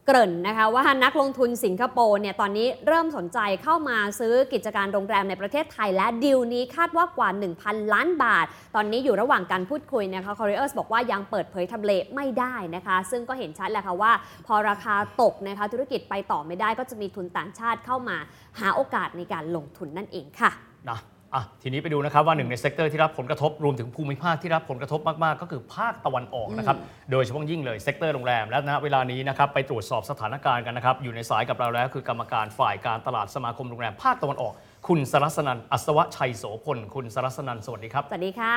S1: เกริ่นนะคะว่านักลงทุนสิงคโปร์เนี่ยตอนนี้เริ่มสนใจเข้ามาซื้อกิจการโรงแรมในประเทศไทย และดีลนี้คาดว่ากว่า 1,000 ล้านบาท ตอนนี้อยู่ระหว่างการพูดคุยนะคะ c o r r i e r s บอกว่ายังเปิดเผยทำเลไม่ได้นะคะ ซึ่งก็เห็นชัดแหละค่ะว่า พอราคาตกนะคะธุรกิจไปต่อไม่ได้ก็จะมีทุนต่างชาติเข้ามาหาโอกาสในการลงทุนนั่นเองค่ะ
S2: นะ อะทีนี้ไปดูนะครับว่าหนึ่งใน sector ที่รับผลกระทบรวมถึงภูมิภาคที่รับผลกระทบมากๆ ก็คือภาคตะวันออกนะครับโดยเฉพาะยิ่งเลย sector โรงแรมและณเวลานี้นะครับไปตรวจสอบสถานการณ์กันนะครับอยู่ในสายกับเราแล้ว คือกรรมการฝ่ายการตลาดสมาคมโรงแรมภาคตะวันออก คุณสรัสนันอัศวชัยโสพลคุณสรัสนันสวัสดีครับ
S1: สวัสดีค่ะ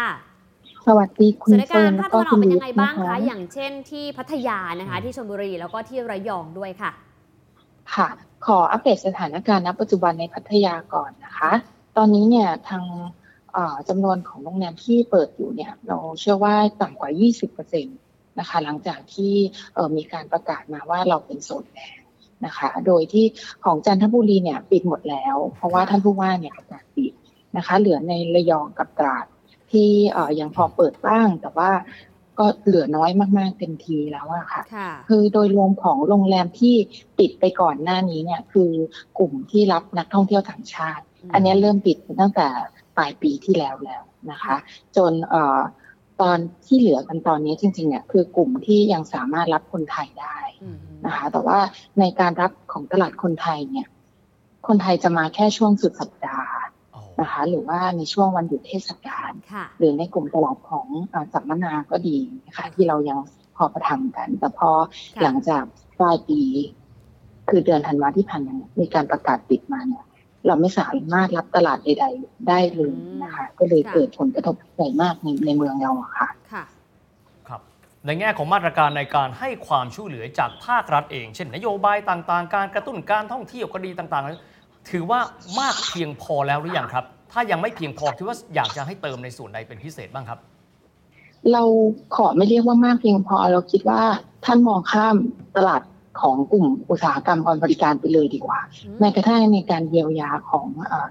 S3: สวัสดีคุ
S1: ส
S3: ณ
S1: ถาน
S3: เฟิ
S1: การ
S3: ร์น
S1: ณ์
S3: แล้
S1: ภาวค
S3: ก็
S1: ตะวันอ
S3: คุ
S1: อก
S3: ณ
S1: เป็น
S3: ลุ
S1: ยังไงบ้าง
S3: น
S1: คะอย่างเช่นที่พัทยานะคะที่ชลบุรีแล้วก็ที่ระยองด้วยค่ะ
S3: ค่ะ ขออัปเดตสถานการณ์ณปัจจุบันในพัทยาก่อนนะคะ ตอนนี้เนี่ยทางเอ่อจำนวนของโรงแรมที่เปิดอยู่เนี่ยเราเชื่อว่าต่ำกว่า 20%นะคะหลังจากที่เอ่อมีการประกาศมาว่าเราเป็นโซนแดงนะคะ โดยที่ของจันทบุรีเนี่ยปิดหมดแล้ว เพราะว่าท่านผู้ว่าเนี่ยประกาศปิดนะคะ เหลือในระยองกับตราดที่เอ่อยังพอเปิดบ้าง แต่ว่าก็เหลือน้อยมากๆเต็มทีแล้วอะค่ะ
S1: ค่ะ
S3: คือโดยรวมของโรงแรมที่ปิดไปก่อนหน้านี้เนี่ยคือกลุ่มที่รับนักท่องเที่ยวต่างชาติ
S1: อืม
S3: อันนี้เริ่มปิดตั้งแต่ปลายปีที่แล้วแล้วนะคะ จนเอ่อตอนที่เหลือกันตอนนี้จริงๆเนี่ยคือกลุ่มที่ยังสามารถรับคนไทยได้
S1: อืม
S3: นะคะ แต่ว่าในการรับของตลาดคนไทยเนี่ย คนไทยจะมาแค่ช่วงสุดสัปดาห์นะคะ หรือว่าในช่วงวันหยุดเทศกาล
S1: ค่ะ
S3: หรือในกลุ่มตลาดของอาสัมมนาก็ดีนะคะที่เรายังพอประทำกัน แต่พอ
S1: ค่ะ
S3: หลังจากปลายปี คือเดือนธันวาที่ผ่านมาเนี่ยมีการประกาศปิดมาเนี่ย เราไม่สามารถรับตลาดใด ๆ ได้เลยนะคะ ก็เลยเกิดผลกระทบใหญ่มากในในเมืองเราอะค่ะ
S1: ค่ะ
S2: ครับ ในแง่ของมาตรการในการให้ความช่วยเหลือจากภาครัฐเอง เช่น นโยบายต่างๆ การกระตุ้นการท่องเที่ยวก็ดีต่างๆ ถือว่ามากเพียงพอแล้วหรือยังครับ ถ้ายังไม่เพียงพอคิดว่าอยากจะให้เติมในส่วนใดเป็นพิเศษบ้างครับ
S3: เราขอไม่เรียกว่ามากเพียงพอเราคิดว่าท่านมองข้ามตลาด ของกลุ่มอุตสาหกรรมการบริการไปเลยดีกว่า
S1: อืม
S3: แม้กระทั่งในการเยียวยาของเอ่อ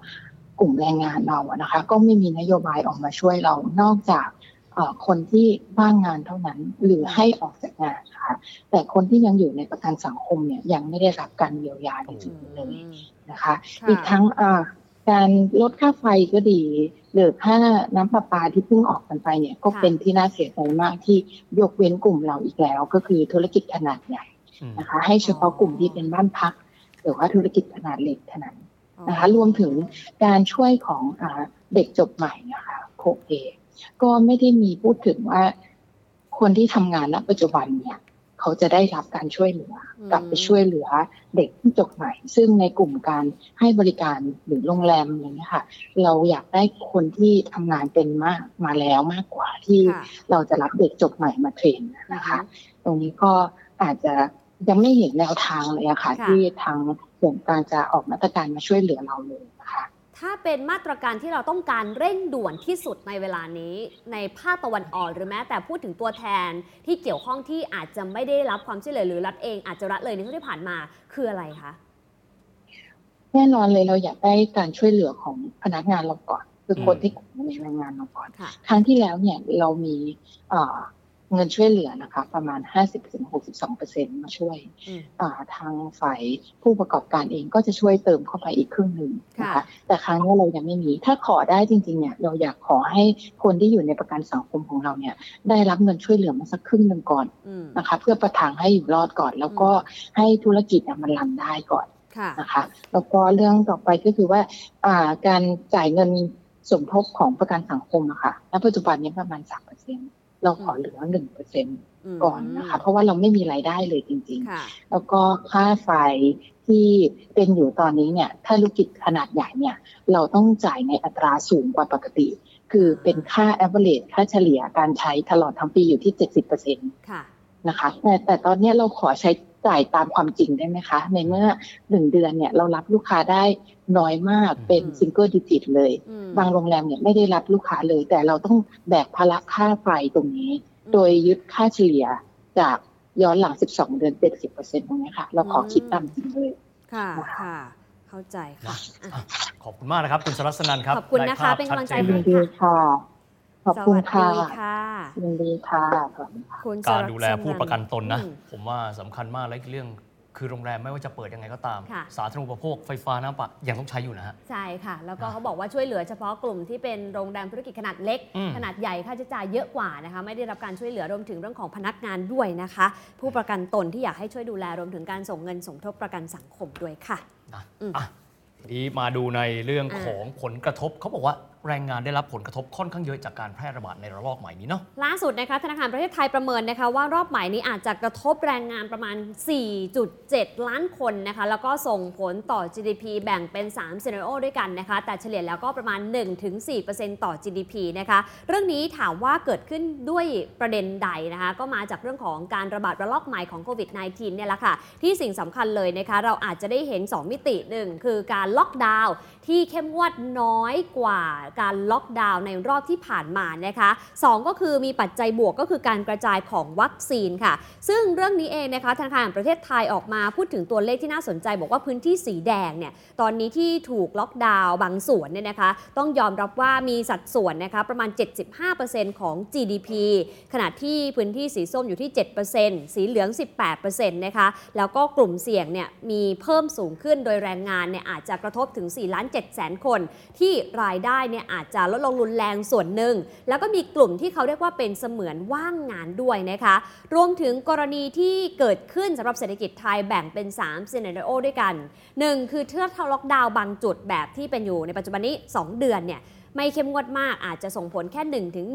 S3: กลุ่มแรงงานเราอะนะคะ ก็ไม่มีนโยบายออกมาช่วยเรานอกจากเอ่อคนที่ว่างงานเท่านั้นหรือให้ออกจากงานนะคะแต่คนที่ยังอยู่ในประกันสังคมเนี่ยยังไม่ได้รับการเยียวยาในจุดนี้เลยนะคะ
S1: ค่ะ
S3: อีกทั้งเอ่อการลดค่าไฟก็ดีหรือค่าน้ำประปาที่เพิ่งออกกันไปเนี่ยก็
S1: ค่ะ
S3: เป็นที่น่าเสียใจมากที่ยกเว้นกลุ่มเราอีกแล้ว ก็คือธุรกิจขนาดใหญ่
S2: อืม
S3: นะคะ ให้เฉพาะกลุ่มที่เป็นบ้านพัก หรือว่าธุรกิจขนาดเล็กเท่านั้นนะคะ รวมถึงการช่วยของอาเด็กจบใหม่นะคะโคเอก็ไม่ได้มีพูดถึงว่าคนที่ทำงานณปัจจุบันเนี่ยเขาจะได้รับการช่วยเหลืออกลับไปช่วยเหลือเด็กที่จบใหม่ ซึ่งในกลุ่มการให้บริการหรือโรงแรมอะไรเงี้ยค่ะ เราอยากได้คนที่ทำงานเป็นมากมาแล้วมากกว่าที่
S1: ค่ะ
S3: เราจะรับเด็กจบใหม่มาเทรนนะคะ ตรงนี้ก็อาจจะ ยังไม่เห็นแนวทางเลยอะค่ะ
S1: ค่ะ
S3: ที่ทางส่วนกลางจะออกมาตรการมาช่วยเหลือเราเลยนะคะ
S1: ถ้าเป็นมาตรการที่เราต้องการเร่งด่วนที่สุดในเวลานี้ ในภาคตะวันออกหรือแม้แต่พูดถึงตัวแทนที่เกี่ยวข้องที่อาจจะไม่ได้รับความช่วยเหลือหรือรัฐเองอาจจะรัฐเลยในช่วงที่ผ่านมาคืออะไรคะ
S3: แน่นอนเลยเราอยากได้การช่วยเหลือของพนักงานเราก่อน คือคน
S2: อืม
S3: ที่ในแรงงานเราก่อน
S1: ค่ะ
S3: ครั้งที่แล้วเนี่ยเรามี เอ่อเงินช่วยเหลือนะคะ ประมาณ 50-62%มาช่วย
S1: อืม
S3: อ่าทางฝ่ายผู้ประกอบการเองก็จะช่วยเติมเข้าไปอีกครึ่งหนึ่งนะคะ
S1: ค่ะ
S3: แต่ครั้งนี้เรายังไม่มี ถ้าขอได้จริงๆเนี่ยเราอยากขอให้คนที่อยู่ในประกันสังคมของเราเนี่ย ได้รับเงินช่วยเหลือมาสักครึ่งหนึ่งก่อน
S1: อืม
S3: นะคะ เพื่อประทังให้อยู่รอดก่อน แล้วก็ให้ธุรกิจอะมันรันได้ก่อน
S1: ค่ะ
S3: นะคะแล้วก็เรื่องต่อไปก็คือว่าอ่าการจ่ายเงินสมทบของประกันสังคมอะค่ะณปัจจุบันนี้ประมาณสามเปอร์เซ็น เราขอเหลือหนึ่งเปอร์เซ็น
S1: ม
S3: ก่อนนะคะ เพราะว่าเราไม่มีรายได้เลยจริงๆ
S1: ค่ะ
S3: แล้วก็ค่าไฟที่เป็นอยู่ตอนนี้เนี่ย ถ้าธุรกิจขนาดใหญ่เนี่ย เราต้องจ่ายในอัตราสูงกว่าปกติ คือเป็นค่า average ค่าเฉลี่ยการใช้ตลอดทั้งปีอยู่ที่70%
S1: ค่ะ
S3: นะคะแต่แต่ตอนเนี้ยเราขอใช้ จ่ายตามความจริงได้ไหมคะ ในเมื่อหนึ่งเดือนเนี่ยเรารับลูกค้าได้น้อยมากเป็น
S1: อืม
S3: ซิงเกิลดิจิตเลย
S1: อืม
S3: บางโรงแรมเนี่ยไม่ได้รับลูกค้าเลย แต่เราต้องแบกภาระค่าไฟตรงนี้ โดยยึดค่าเฉลี่ยจากย้อนหลัง 12 เดือน 70%ตรงนี้ค่ะ เราขอคิดตามจริงเลย
S1: ค่ะค่ะเข้าใจค่ะอะ
S2: อะ ขอบคุณมากนะครับ คุณสรัสนันครับ
S1: ขอบคุณนะคะ
S2: ได้ภาพ
S1: เป็นกำลังใจ
S2: ชัดจ
S3: ยิน
S2: เลย
S3: ดีค่ะ ขอบคุณค่ะ
S1: สวัสดีค่ะ
S3: ยินดีค่ะขอบคุณค่ะ
S1: คุณส
S2: การ
S1: รัตน์
S2: ดูแลผู้ประกันตนนะ
S1: อืม
S2: ผมว่าสำคัญมากและอีกเรื่องคือโรงแรมไม่ว่าจะเปิดยังไงก็ตาม
S1: ค่ะ
S2: สาธารณูปโภคไฟฟ้าน้ำประยังต้องใช้อยู่นะฮะ
S1: ใช่ค่ะ แล้วก็เขาบอกว่าช่วยเหลือเฉพาะกลุ่มที่เป็นโรงแรมธุรกิจขนาดเล็ก
S2: อืม
S1: ขนาดใหญ่ค่าใช้จ่ายเยอะกว่านะคะไม่ได้รับการช่วยเหลือรวมถึงเรื่องของพนักงานด้วยนะคะ ผู้ประกันตนที่อยากให้ช่วยดูแลรวมถึงการส่งเงินสมทบประกันสังคมด้วยค่ะ
S2: นะ
S1: อืม
S2: อะทีนี้มาดูในเรื่อง
S1: อ่า
S2: ของผลกระทบเขาบอกว่า แรงงานได้รับผลกระทบค่อนข้างเยอะจากการแพร่ระบาดในระลอกใหม่นี้เนาะ
S1: ล่าสุดนะคะธนาคารประเทศไทยประเมินนะคะว่ารอบใหม่นี้อาจจะกระทบแรงงานประมาณ 4.7 ล้านคนนะคะแล้วก็ส่งผลต่อ GDP แบ่งเป็น3 s c e n a r i o ด้วยกันนะคะแต่เฉลี่ยแล้วก็ประมาณ 1-4%ต่อ GDP นะคะเรื่องนี้ถามว่าเกิดขึ้นด้วยประเด็นใดนะคะก็มาจากเรื่องของการระบาดระลอกใหม่ของโควิด -19 เนี่ยแหละค่ะที่สิ่งสำคัญเลยนะคะเราอาจจะได้เห็น 2 มิติหนึ่งคือการล็อกดาวน์ที่เข้มงวดน้อยกว่าการล็อกดาวน์ในรอบที่ผ่านมานะคะสองก็คือมีปัจจัยบวกก็คือการกระจายของวัคซีนค่ะ ซึ่งเรื่องนี้เองนะคะธนาคารแห่งประเทศไทยออกมาพูดถึงตัวเลขที่น่าสนใจ บอกว่าพื้นที่สีแดงเนี่ยตอนนี้ที่ถูกล็อกดาวน์บางส่วนเนี่ยนะคะต้องยอมรับว่ามีสัดส่วนนะคะประมาณ 75%ของ GDP ขณะที่พื้นที่สีส้มอยู่ที่ 7%สีเหลือง 18%นะคะแล้วก็กลุ่มเสี่ยงเนี่ยมีเพิ่มสูงขึ้นโดยแรงงานเนี่ยอาจจะกระทบถึง 4 ล้าน7แสนคน ที่รายได้เนี่ยอาจจะลดลงรุนแรงส่วนหนึ่ง แล้วก็มีกลุ่มที่เขาเรียกว่าเป็นเสมือนว่างงานด้วยนะคะ รวมถึงกรณีที่เกิดขึ้นสำหรับเศรษฐกิจไทยแบ่งเป็น3 s c e n a r i o ด้วยกัน 1 คือเทือกเท่าล็อกดาวน์บางจุดแบบที่เป็นอยู่ในปัจจุบันนี้ 2 เดือนเนี่ยไม่เข้มงวดมากอาจจะส่งผลแค่1ถึง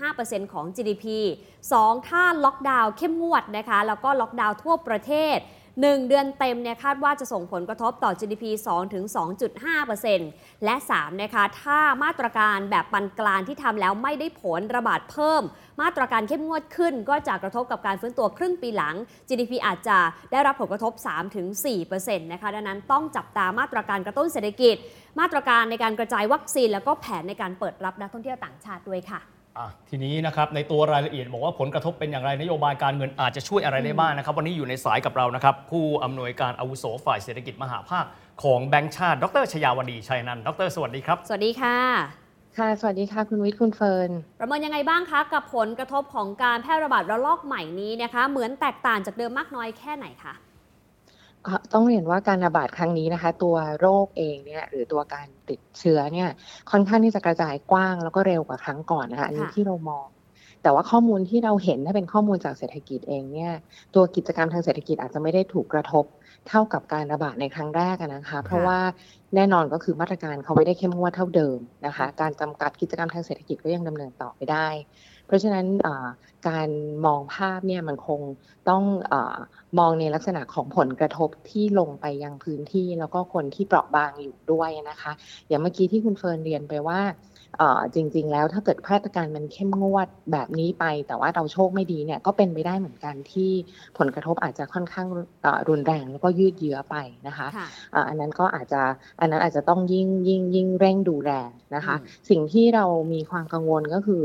S1: 1.5%ของ GDP 2 ถ้าล็อกดาวน์เข้มงวดนะคะ แล้วก็ล็อกดาวน์ทั่วประเทศ 1 เดือนเต็มเนี่ยคาดว่าจะส่งผลกระทบต่อ GDP 2 ถึง 2.5%และ 3 นะคะ ถ้ามาตรการแบบปานกลางที่ทำแล้วไม่ได้ผลระบาดเพิ่ม มาตรการเข้มงวดขึ้น ก็จะกระทบกับการฟื้นตัวครึ่งปีหลัง GDP อาจจะได้รับผลกระทบ 3-4%นะคะดังนั้นต้องจับตามาตรการกระตุ้นเศรษฐกิจ มาตรการในการกระจายวัคซีน แล้วก็แผนในการเปิดรับนักท่องเที่ยวต่างชาติด้วยค่ะ
S2: ทีนี้นะครับในตัวรายละเอียดบอกว่าผลกระทบเป็นอย่างไรนโยบายการเงินอาจจะช่วยอะไรได้บ้างนะครับ วันนี้อยู่ในสายกับเรานะครับผู้อำนวยการอาวุโสฝ่ายเศรษฐกิจมหาภาคของแบงก์ชาติ ดรชยาวดีชัยนันท์ดรสวัสดีครับ
S1: สวัสดีค่ะ
S4: ค่ะ สวัสดีค่ะ คุณวิทย์คุณเฟิร์น
S1: ประเมินยังไงบ้างคะกับผลกระทบของการแพร่ระบาดระลอกใหม่นี้นะคะ เหมือนแตกต่างจากเดิมมากน้อยแค่ไหนคะ
S4: ก็ ต้องเรียนว่าการระบาดครั้งนี้นะคะ ตัวโรคเองเนี่ยหรือตัวการติดเชื้อเนี่ยค่อนข้างที่จะกระจายกว้างแล้วก็เร็วกว่าครั้งก่อนนะคะอันนี้
S1: ค่ะ
S4: ที่เรามอง แต่ว่าข้อมูลที่เราเห็นถ้าเป็นข้อมูลจากเศรษฐกิจเองเนี่ยตัวกิจกรรมทางเศรษฐกิจอาจจะไม่ได้ถูกกระทบเท่ากับการระบาดในครั้งแรกอะนะคะ เพราะว่าแน่นอนก็คือมาตรการเขาไม่ได้เข้มงวดเท่าเดิมนะคะ การจำกัดกิจกรรมทางเศรษฐกิจก็ยังดำเนินต่อไปได้ เพราะฉะนั้นอ่าการมองภาพเนี่ยมันคงต้องอา มองในลักษณะของผลกระทบที่ลงไปยังพื้นที่ แล้วก็คนที่เปราะบางอยู่ด้วยนะคะ อย่างเมื่อกี้ที่คุณเฟิร์นเรียนไปว่า จริง ๆ แล้วถ้าเกิดมาตรการมันเข้มงวดแบบนี้ไป แต่ว่าเราโชคไม่ดีเนี่ยก็เป็นไปได้เหมือนกันที่ผลกระทบอาจจะค่อนข้างเอ่อรุนแรงแล้วก็ยืดเยื้อไปนะคะ
S1: ค่ะ
S4: อ่าอันนั้นก็อาจจะอันนั้นอาจจะต้องยิ่งยิ่งยิ่งเร่งดูแลนะคะ
S1: อืม
S4: สิ่งที่เรามีความกังวลก็คือ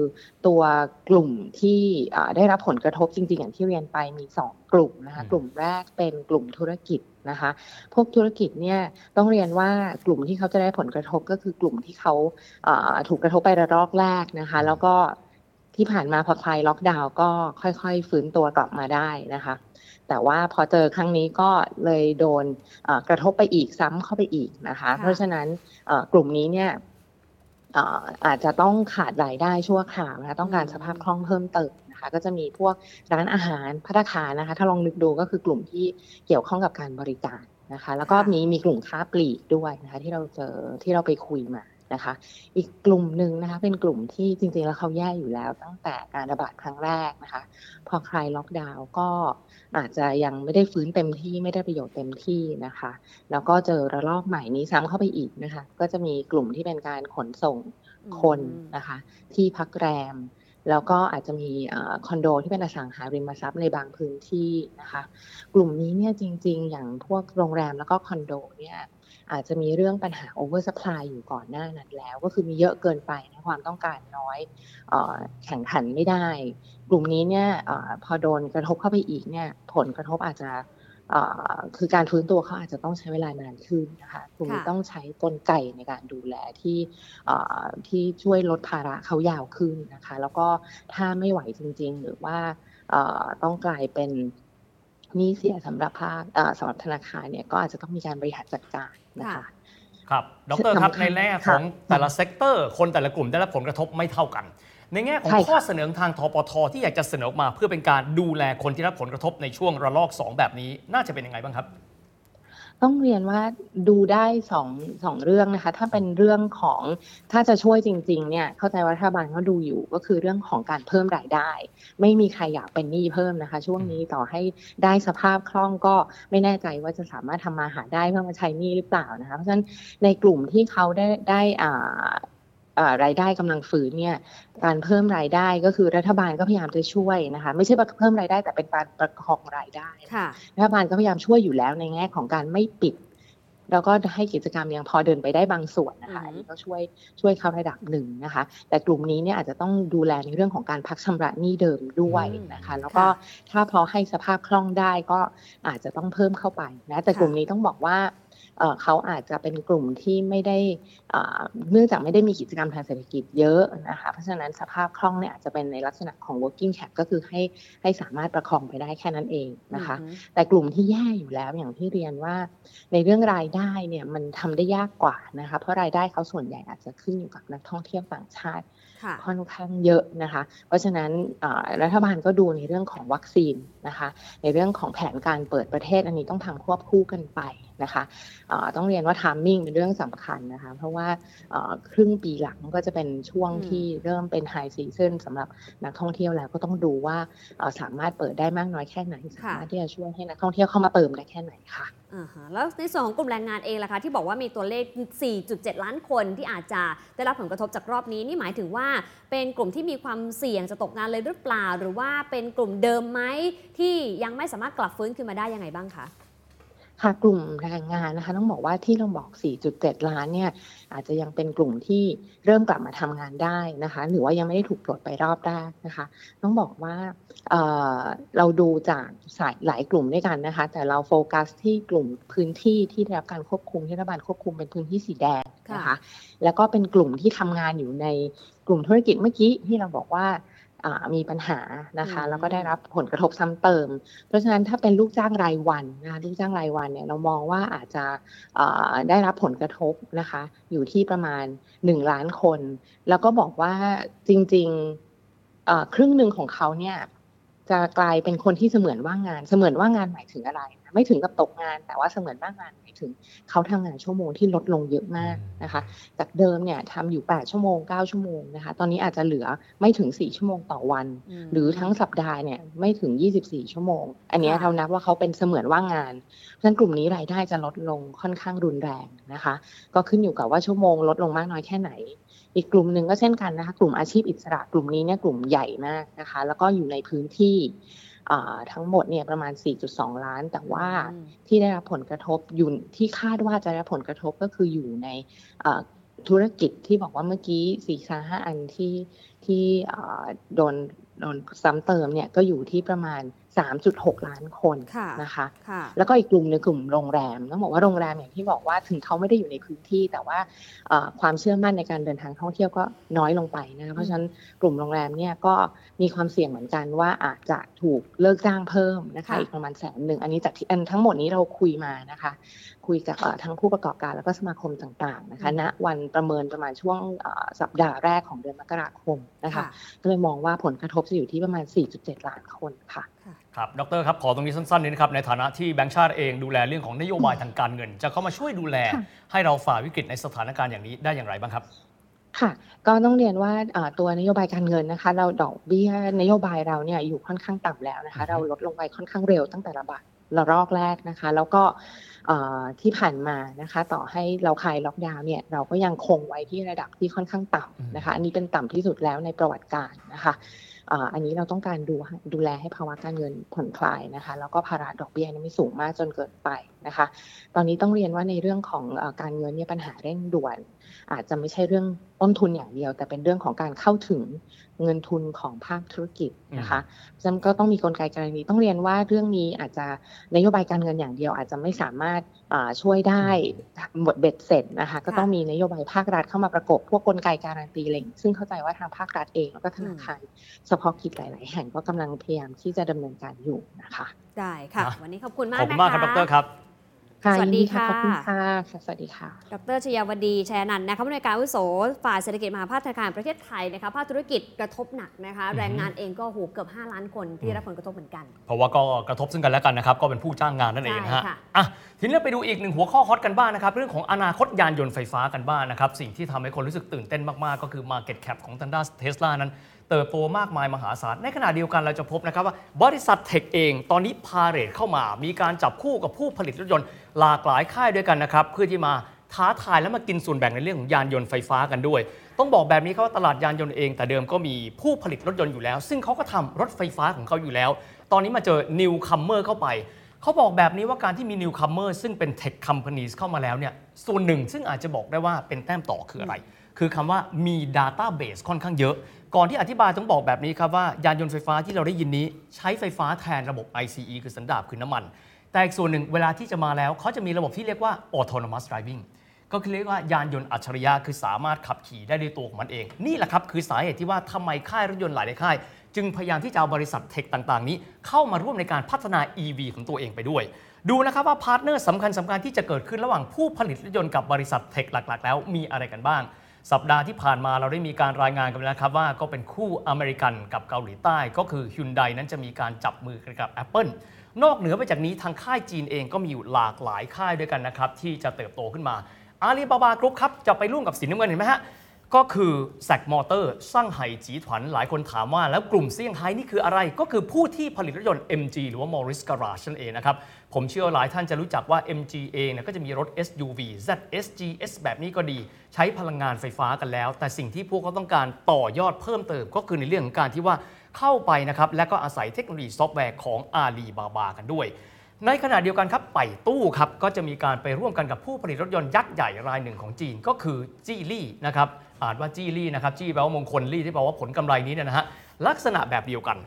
S4: ตัวกลุ่มที่อ่าได้รับผลกระทบจริง ๆ อย่างที่เรียนไปมี 2 กลุ่มนะคะ
S2: อืม
S4: กลุ่มแรกเป็นกลุ่มธุรกิจ นะคะ พวกธุรกิจเนี่ยต้องเรียนว่ากลุ่มที่เขาจะได้ผลกระทบก็คือกลุ่มที่เขาอ่าถูกกระทบไประลอกแรกนะคะ แล้วก็ทที่ผ่านมาพอคลายล็อกดาวน์ก็ค่อยๆ ฟื้นตัวกลับมาได้นะคะ แต่ว่าพอเจอครั้งนี้ก็เลยโดนกระทบไปอีกซ้ำเข้าไปอีกนะคะ เพราะฉะนั้นกลุ่มนี้เนี่ยอาจจะต้องขาดรายได้ชั่วคราวนะคะต้องการสภาพคล่องเพิ่มเติม นะคะ ก็จะมีพวกร้านอาหารพัตคารนะคะ ถ้าลองนึกดูก็คือกลุ่มที่เกี่ยวข้องกับการบริการนะคะ แล้วก็มีมีกลุ่มค้าปลีกด้วยนะคะ ที่เราเจอที่เราไปคุยมานะคะ อีกกลุ่มหนึ่งนะคะ เป็นกลุ่มที่จริงๆแล้วเขาแย่อยู่แล้ว ตั้งแต่การระบาดครั้งแรกนะคะ พอคลายล็อกดาวน์ก็อาจจะยังไม่ได้ฟื้นเต็มที่ไม่ได้ประโยชน์เต็มที่นะคะ แล้วก็เจอระลอกใหม่นี้ซ้ำเข้าไปอีกนะคะ ก็จะมีกลุ่มที่เป็นการขนส่งคนนะคะ ที่พักแรม แล้วก็อาจจะมีคอนโดที่เป็นอสังหาริมทรัพย์ในบางพื้นที่นะคะ กลุ่มนี้เนี่ยจริง ๆ อย่างพวกโรงแรมแล้วก็คอนโดเนี่ยอาจจะมีเรื่องปัญหา oversupply อยู่ก่อนหน้านั้นแล้ว ก็คือมีเยอะเกินไปนะความต้องการน้อยอแข่งขันไม่ได้ กลุ่มนี้เนี่ยอพอโดนกระทบเข้าไปอีกเนี่ยผลกระทบอาจจะ คือการฟื้นตัวเขาอาจจะต้องใช้เวลานานขึ้นนะคะกลุ่มนี้ต้องใช้กลไกในการดูแลที่ที่ช่วยลดภาระเขายาวขึ้นนะคะ แล้วก็ถ้าไม่ไหวจริง ๆ หรือว่าต้องกลายเป็นหนี้เสียสำหรับภาคสำหรับธนาคารเนี่ยก็อาจจะต้องมีการบริหารจัดการนะคะ
S2: ครับ ดรครับ ในแง่ของแต่ละ sector คนแต่ละกลุ่มได้รับผลกระทบไม่เท่ากัน ในแง่ของข้อเสนอทาง ธปท. ที่อยากจะเสนอออกมา เพื่อเป็นการดูแลคนที่รับผลกระทบในช่วงระลอก 2 แบบนี้ น่าจะเป็นยังไงบ้างครับ
S4: ต้องเรียนว่าดูได้สองสองเรื่องนะคะ ถ้าเป็นเรื่องของถ้าจะช่วยจริง ๆ เนี่ย เข้าใจว่ารัฐบาลก็ดูอยู่ก็คือเรื่องของการเพิ่มรายได้ ไม่มีใครอยากเป็นหนี้เพิ่มนะคะ ช่วงนี้ต่อให้ได้สภาพคล่องก็ไม่แน่ใจว่าจะสามารถทำมาหาได้เพื่อมาใช้หนี้หรือเปล่านะคะเพราะฉะนั้นในกลุ่มที่เขาได้ได้อ่า รายได้กำลังฝืนเนี่ยการเพิ่มรายได้ก็คือรัฐบาลก็พยายามจะช่วยนะคะไม่ใช่เพิ่มรายได้แต่เป็นการประคองรายได้รัฐบาลก็พยายามช่วยอยู่แล้วในแง่ของการไม่ปิด แล้วก็ให้กิจกรรมยังพอเดินไปได้บางส่วนนะคะอันนี้ก็ช่วยช่วยเขาระดับหนึ่งนะคะ แต่กลุ่มนี้เนี่ยอาจจะต้องดูแลในเรื่องของการพักชำระหนี้เดิมด้วยนะคะ แล้วก็ถ้าพอให้สภาพคล่องได้ก็อาจจะต้องเพิ่มเข้าไปนะแต่กลุ่มนี้ต้องบอกว่า เขาอาจจะเป็นกลุ่มที่ไม่ได้เนื่องจากไม่ได้มีกิจกรรมทางเศรษฐกิจเยอะนะคะเพราะฉะนั้นสภาพคล่องเนี่ยอาจจะเป็นในลักษณะของ working cap ก็คือให้ให้สามารถประคองไปได้แค่นั้นเองนะคะ แต่กลุ่มที่แย่อยู่แล้วอย่างที่เรียนว่า ในเรื่องรายได้เนี่ยมันทำได้ยากกว่านะคะเพราะรายได้เขาส่วนใหญ่อาจจะขึ้นอยู่กับนักท่องเที่ยวต่างชาติค่อนข้างเยอะนะคะ เพราะฉะนั้นรัฐบาลก็ดูในเรื่องของวัคซีนนะคะ ในเรื่องของแผนการเปิดประเทศอันนี้ต้องทำควบคู่กันไป นะคะต้องเรียนว่าทามมิ่งเป็นเรื่องสำคัญนะคะเพราะว่าครึ่งปีหลังก็จะเป็นช่วงที่เริ่มเป็นไฮซีซันสำหรับนักท่องเที่ยวแล้วก็ต้องดูว่าสามารถเปิดได้มากน้อยแค่ไหนสามารถที่จะช่วยให้นักท่องเที่ยวเข้ามาเติมได้แค่ไหนค่ะ
S1: แล้วในส่วนของกลุ่มแรงงานเองล่ะคะที่บอกว่ามีตัวเลข 4.7 ล้านคนที่อาจจะได้รับผลกระทบจากรอบนี้นี่หมายถึงว่าเป็นกลุ่มที่มีความเสี่ยงจะตกงานเลยหรือเปล่า หรือว่าเป็นกลุ่มเดิมไหมที่ยังไม่สามารถกลับฟื้นขึ้นมาได้ยังไงบ้างคะ
S4: ค่ะกลุ่มแรงงานนะคะต้องบอกว่าที่เราบอก 4.7 ล้านเนี่ยอาจจะยังเป็นกลุ่มที่เริ่มกลับมาทำงานได้นะคะ หรือว่ายังไม่ได้ถูกปลดไปรอบแรกนะคะต้องบอกว่าเเราดูจากสายหลายกลุ่มด้วยกันนะคะ แต่เราโฟกัสที่กลุ่มพื้นที่ที่ได้รับการควบคุมที่รัฐบาลควบคุมเป็นพื้นที่สีแดงนะคะ แล้วก็เป็นกลุ่มที่ทำงานอยู่ในกลุ่มธุรกิจเมื่อกี้ที่เราบอกว่า มีปัญหานะคะ แล้วก็ได้รับผลกระทบซ้ำเติม เพราะฉะนั้นถ้าเป็นลูกจ้างรายวันนะคะลูกจ้างรายวันเนี่ยเรามองว่าอาจจะได้รับผลกระทบนะคะ อยู่ที่ประมาณ 1 ล้านคน แล้วก็บอกว่าจริงๆครึ่งหนึ่งของเขาเนี่ย จะกลายเป็นคนที่เสมือนว่างงาน เสมือนว่างงานหมายถึงอะไร ไม่ถึงกับตกงาน แต่ว่าเสมือนว่างงานหมายถึง เขาทำงานชั่วโมงที่ลดลงเยอะมากนะคะ จากเดิมเนี่ยทำอยู่ 8 ชั่วโมง 9 ชั่วโมงนะคะ ตอนนี้อาจจะเหลือไม่ถึง 4 ชั่วโมงต่อวัน หรือทั้งสัปดาห์เนี่ยไม่ถึง 24 ชั่วโมง อันนี้เรานับว่าเขาเป็นเสมือนว่างงาน เพราะฉะนั้นกลุ่มนี้รายได้จะลดลงค่อนข้างรุนแรงนะคะ ก็ขึ้นอยู่กับว่าชั่วโมงลดลงมากน้อยแค่ไหน อีกกลุ่มหนึ่งก็เช่นกันนะคะ กลุ่มอาชีพอิสระกลุ่มนี้เนี่ยกลุ่มใหญ่มากนะคะ แล้วก็อยู่ในพื้นที่ทั้งหมดเนี่ยประมาณ 4.2 ล้าน แต่ว่าที่ได้รับผลกระทบอยู่ที่คาดว่าจะได้รับผลกระทบก็คืออยู่ในธุรกิจที่บอกว่าเมื่อกี้สี่ซาห้าอันที่ที่โดนซ้ำเติมเนี่ยก็อยู่ที่ประมาณ3.6 ล้านคน
S1: ค่ะ
S4: นะคะ
S1: ค่ะ
S4: แล้วก็อีกกลุ่มหนึงกลุ่มโรงแรมต้องบอกว่าโรงแรมอย่างที่บอกว่าถึงเขาไม่ได้อยู่ในพื้นที่ แต่ว่าเอ่อความเชื่อมั่นในการเดินทางท่องเที่ยวก็น้อยลงไปนะคะเพราะฉะนั้นกลุ่มโรงแรมเนี่ยก็มีความเสี่ยงเหมือนกันว่าอาจจะถูกเลิกจ้างเพิ่มนะคะ
S1: ค่ะ
S4: อีกประมาณแสนหนึ่งอันนี้จากที่อันทั้งหมดนี้เราคุยมานะคะ คุยกับเอ่อทั้งผู้ประกอบการแล้วก็สมาคมต่างๆนะคะณวันประเมินประมาณช่วงเอ่อสัปดาห์แรกของเดือนมกราคมนะคะก็เลยมองว่าผลกระทบจะอยู่ที่ประมาณ 4.7 ล้านคนค่ะ
S2: ครับดรครับขอตรงนี้สั้นๆนิดนะครับในฐานะที่แบงก์ชาติเองดูแลเรื่องของนโยบายทางการเงิน จะเข้ามาช่วยดูแล
S4: ค่ะ
S2: ให้เราฝ่าวิกฤตในสถานการณ์อย่างนี้ได้อย่างไรบ้างครับ
S4: ค่ะก็ต้องเรียนว่าเอ่อตัวนโยบายการเงินนะคะ เราดอกเบี้ยนโยบายเราเนี่ยอยู่ค่อนข้างต่ำแล้วนะคะ
S2: อือฮึ
S4: เราลดลงไปค่อนข้างเร็วตั้งแต่ระบาดระลอกแรกนะคะ แล้วก็เอ่อที่ผ่านมานะคะ ต่อให้เราคลายล็อกดาวน์เนี่ยเราก็ยังคงไว้ที่ระดับที่ค่อนข้างต่ำนะคะ อันนี้เป็นต่ำที่สุดแล้วในประวัติการนะคะเอันนี้เราต้องการดูดูแลให้ภาวะการเงินผ่อนคลายนะคะ แล้วก็ภาระดอกเบี้ยนี่ไม่สูงมากจนเกินไปนะคะ ตอนนี้ต้องเรียนว่าในเรื่องของการเงินเนี่ยปัญหาเร่งด่วน อาจจะไม่ใช่เรื่องต้นทุนอย่างเดียว แต่เป็นเรื่องของการเข้าถึงเงินทุนของภาคธุรกิจนะคะฉะนั้นก็ต้องมีกลไกการเงินต้องเรียนว่าเรื่องนี้อาจจะนโยบายการเงินอย่างเดียว อาจจะไม่สามารถอ่าช่วยได้หมดเบ็ดเสร็จนะคะ ก็ต้องมีนโยบายภาครัฐเข้ามาประกบพวกกลไกการันตีอะไรอย่างซึ่งเข้าใจว่าทางภาครัฐเองแล้วก็ธนาคารเฉพาะกิจหลาย ๆ แห่งก็กำลังพยายามที่จะดำเนินการอยู่นะคะ
S1: ได้ค่ะ
S2: นะ
S1: วันนี้ขอบคุณมาก
S2: ขอบคุณ
S1: นะ
S2: มาก
S1: คะ
S2: ครับดรครับ
S4: ค่ะ
S1: สวัสดี
S4: ยิน
S1: ค่ะ
S4: ขอบคุณค่ะค่ะ สวัสดีค่ะ
S1: ดรชยาวดีชัยนันท์นะคะผู้ในวยการอาวุโสฝ่ายเศรษฐกิจมหภาคธนาคารประเทศไทยนะคะภาคธุรกิจกระทบหนักนะคะ
S2: อือฮึ
S1: แรงงานเองก็โหเกือบ 5 ล้านคนที่
S2: อืม
S1: รับผลกระทบเหมือนกัน
S2: เพราะว่าก็กระทบซึ่งกันและกันนะครับ ก็เป็นผู้จ้างงานนั่นเองนะฮะ
S1: ใช่ค่ะ
S2: อะ ทีนี้เราไปดูอีกหนึ่งหัวข้อฮอตกันบ้างนะครับ เรื่องของอนาคตยานยนต์ไฟฟ้ากันบ้างนะครับ สิ่งที่ทำให้คนรู้สึกตื่นเต้นมาก ๆ ก็คือ Market Cap ของทางด้านเทสลานั้นเติบโตมากมายมหาศาล ในขณะเดียวกันเราจะพบนะครับว่าบริษัท tech เองตอนนี้พาเหรดเข้ามา มีการจับคู่กับผู้ผลิตรถยนต์ หลากหลายค่ายด้วยกันนะครับเพื่อที่มาท้าทายและมากินส่วนแบ่งในเรื่องของยานยนต์ไฟฟ้ากันด้วย ต้องบอกแบบนี้ครับว่าตลาดยานยนต์เอง แต่เดิมก็มีผู้ผลิตรถยนต์อยู่แล้ว ซึ่งเขาก็ทำรถไฟฟ้าของเขาอยู่แล้ว ตอนนี้มาเจอ new comer เข้าไปเขาบอกแบบนี้ว่าการที่มี new comer ซึ่งเป็น tech companies เข้ามาแล้วเนี่ยส่วนหนึ่งซึ่งอาจจะบอกได้ว่าเป็นแต้มต่อคืออะไร คือคำว่ามี database ค่อนข้างเยอะ ก่อนที่อธิบายต้องบอกแบบนี้ครับว่ายานยนต์ไฟฟ้าที่เราได้ยินนี้ใช้ไฟฟ้าแทนระบบ ICE คือสันดาปคือน้ำมัน แต่อีกส่วนหนึ่งเวลาที่จะมาแล้วเขาจะมีระบบที่เรียกว่า autonomous driving ก็คือเรียกว่ายานยนต์อัจฉริยะคือสามารถขับขี่ได้ด้วยตัวของมันเอง นี่แหละครับคือสาเหตุที่ว่าทำไมค่ายรถยนต์หลายๆค่าย จึงพยายามที่จะเอาบริษัท tech ต่างๆ นี้ เข้ามาร่วมในการพัฒนา EV ของตัวเองไปด้วย ดูนะครับว่า partner สำคัญสำคัญที่จะเกิดขึ้นระหว่างผู้ผลิตรถยนต์กับบริษัท tech หลักๆ แล้วมีอะไรกันบ้าง สัปดาห์ที่ผ่านมาเราได้มีการรายงานกันแล้วนะครับว่าก็เป็นคู่อเมริกันกับเกาหลีใต้ ก็คือ Hyundai นั้นจะมีการจับมือกันกับ Apple นอกเหนือไปจากนี้ทางค่ายจีนเองก็มีอยู่หลากหลายค่ายด้วยกันนะครับที่จะเติบโตขึ้นมาอาลีบาบากรุ๊ปครับจะไปร่วมกับสีน้ำเงินเห็นไหมฮะก็คือแซกมอเตอร์สร้างไห่จีถวันหลายคนถามว่า แล้วกลุ่มเซี่ยงไฮ้นี่คืออะไร ก็คือผู้ที่ผลิตรถยนต์ MG หรือว่า Morris Garage นั่นเองนะครับ ผมเชื่อหลายท่านจะรู้จักว่า MG เองก็จะมีรถ SUV ZS GS แบบนี้ก็ดี ใช้พลังงานไฟฟ้ากันแล้ว แต่สิ่งที่พวกเขาต้องการต่อยอดเพิ่มเติมก็คือในเรื่องของการที่ว่า เข้าไปนะครับและก็อาศัยเทคโนโลยีซอฟต์แวร์ของอาลีบาบากันด้วย ในขณะเดียวกันครับไป่ตู้ครับก็จะมีการไปร่วมกันกับผู้ผลิตรถยนต์ยักษ์ใหญ่รายหนึ่งของจีนก็คือจีลี่นะครับอ่านว่าจีลี่นะครับจีแปลว่ามงคลลี่ที่แปลว่าผลกำไรนี้เนี่ยนะฮะลักษณะแบบเดียวกัน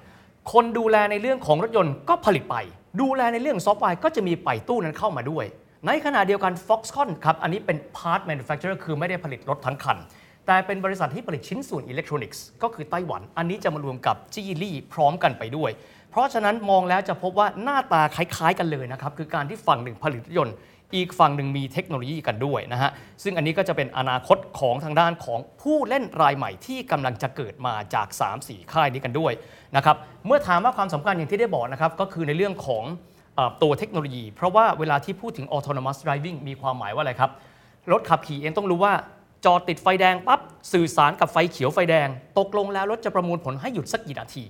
S2: คนดูแลในเรื่องของรถยนต์ก็ผลิตไป ดูแลในเรื่องซอฟต์แวร์ก็จะมีไป่ตู้นั้นเข้ามาด้วย ในขณะเดียวกัน Foxconn ครับอันนี้เป็น part manufacturer คือไม่ได้ผลิตรถทั้งคัน แต่เป็นบริษัทที่ผลิตชิ้นส่วนอิเล็กทรอนิกส์ก็คือไต้หวัน อันนี้จะมารวมกับจีลี่พร้อมกันไปด้วย เพราะฉะนั้นมองแล้วจะพบว่าหน้าตาคล้ายๆกันเลยนะครับ คือการที่ฝั่งหนึ่งผลิตรถยนต์อีกฝั่งหนึ่งมีเทคโนโลยีกันด้วยนะฮะ ซึ่งอันนี้ก็จะเป็นอนาคตของทางด้านของผู้เล่นรายใหม่ที่กำลังจะเกิดมาจาก 3-4 ค่ายนี้กันด้วยนะครับ เมื่อถามว่าความสำคัญอย่างที่ได้บอกนะครับก็คือในเรื่องของอตัวเทคโนโลยี เพราะว่าเวลาที่พูดถึง autonomous driving มีความหมายว่าอะไรครับ รถขับขี่เองต้องรู้ว่า จอดติดไฟแดงปั๊บสื่อสารกับไฟเขียวไฟแดง ตกลงแล้วรถจะประมวลผลให้หยุดสักกี่นาที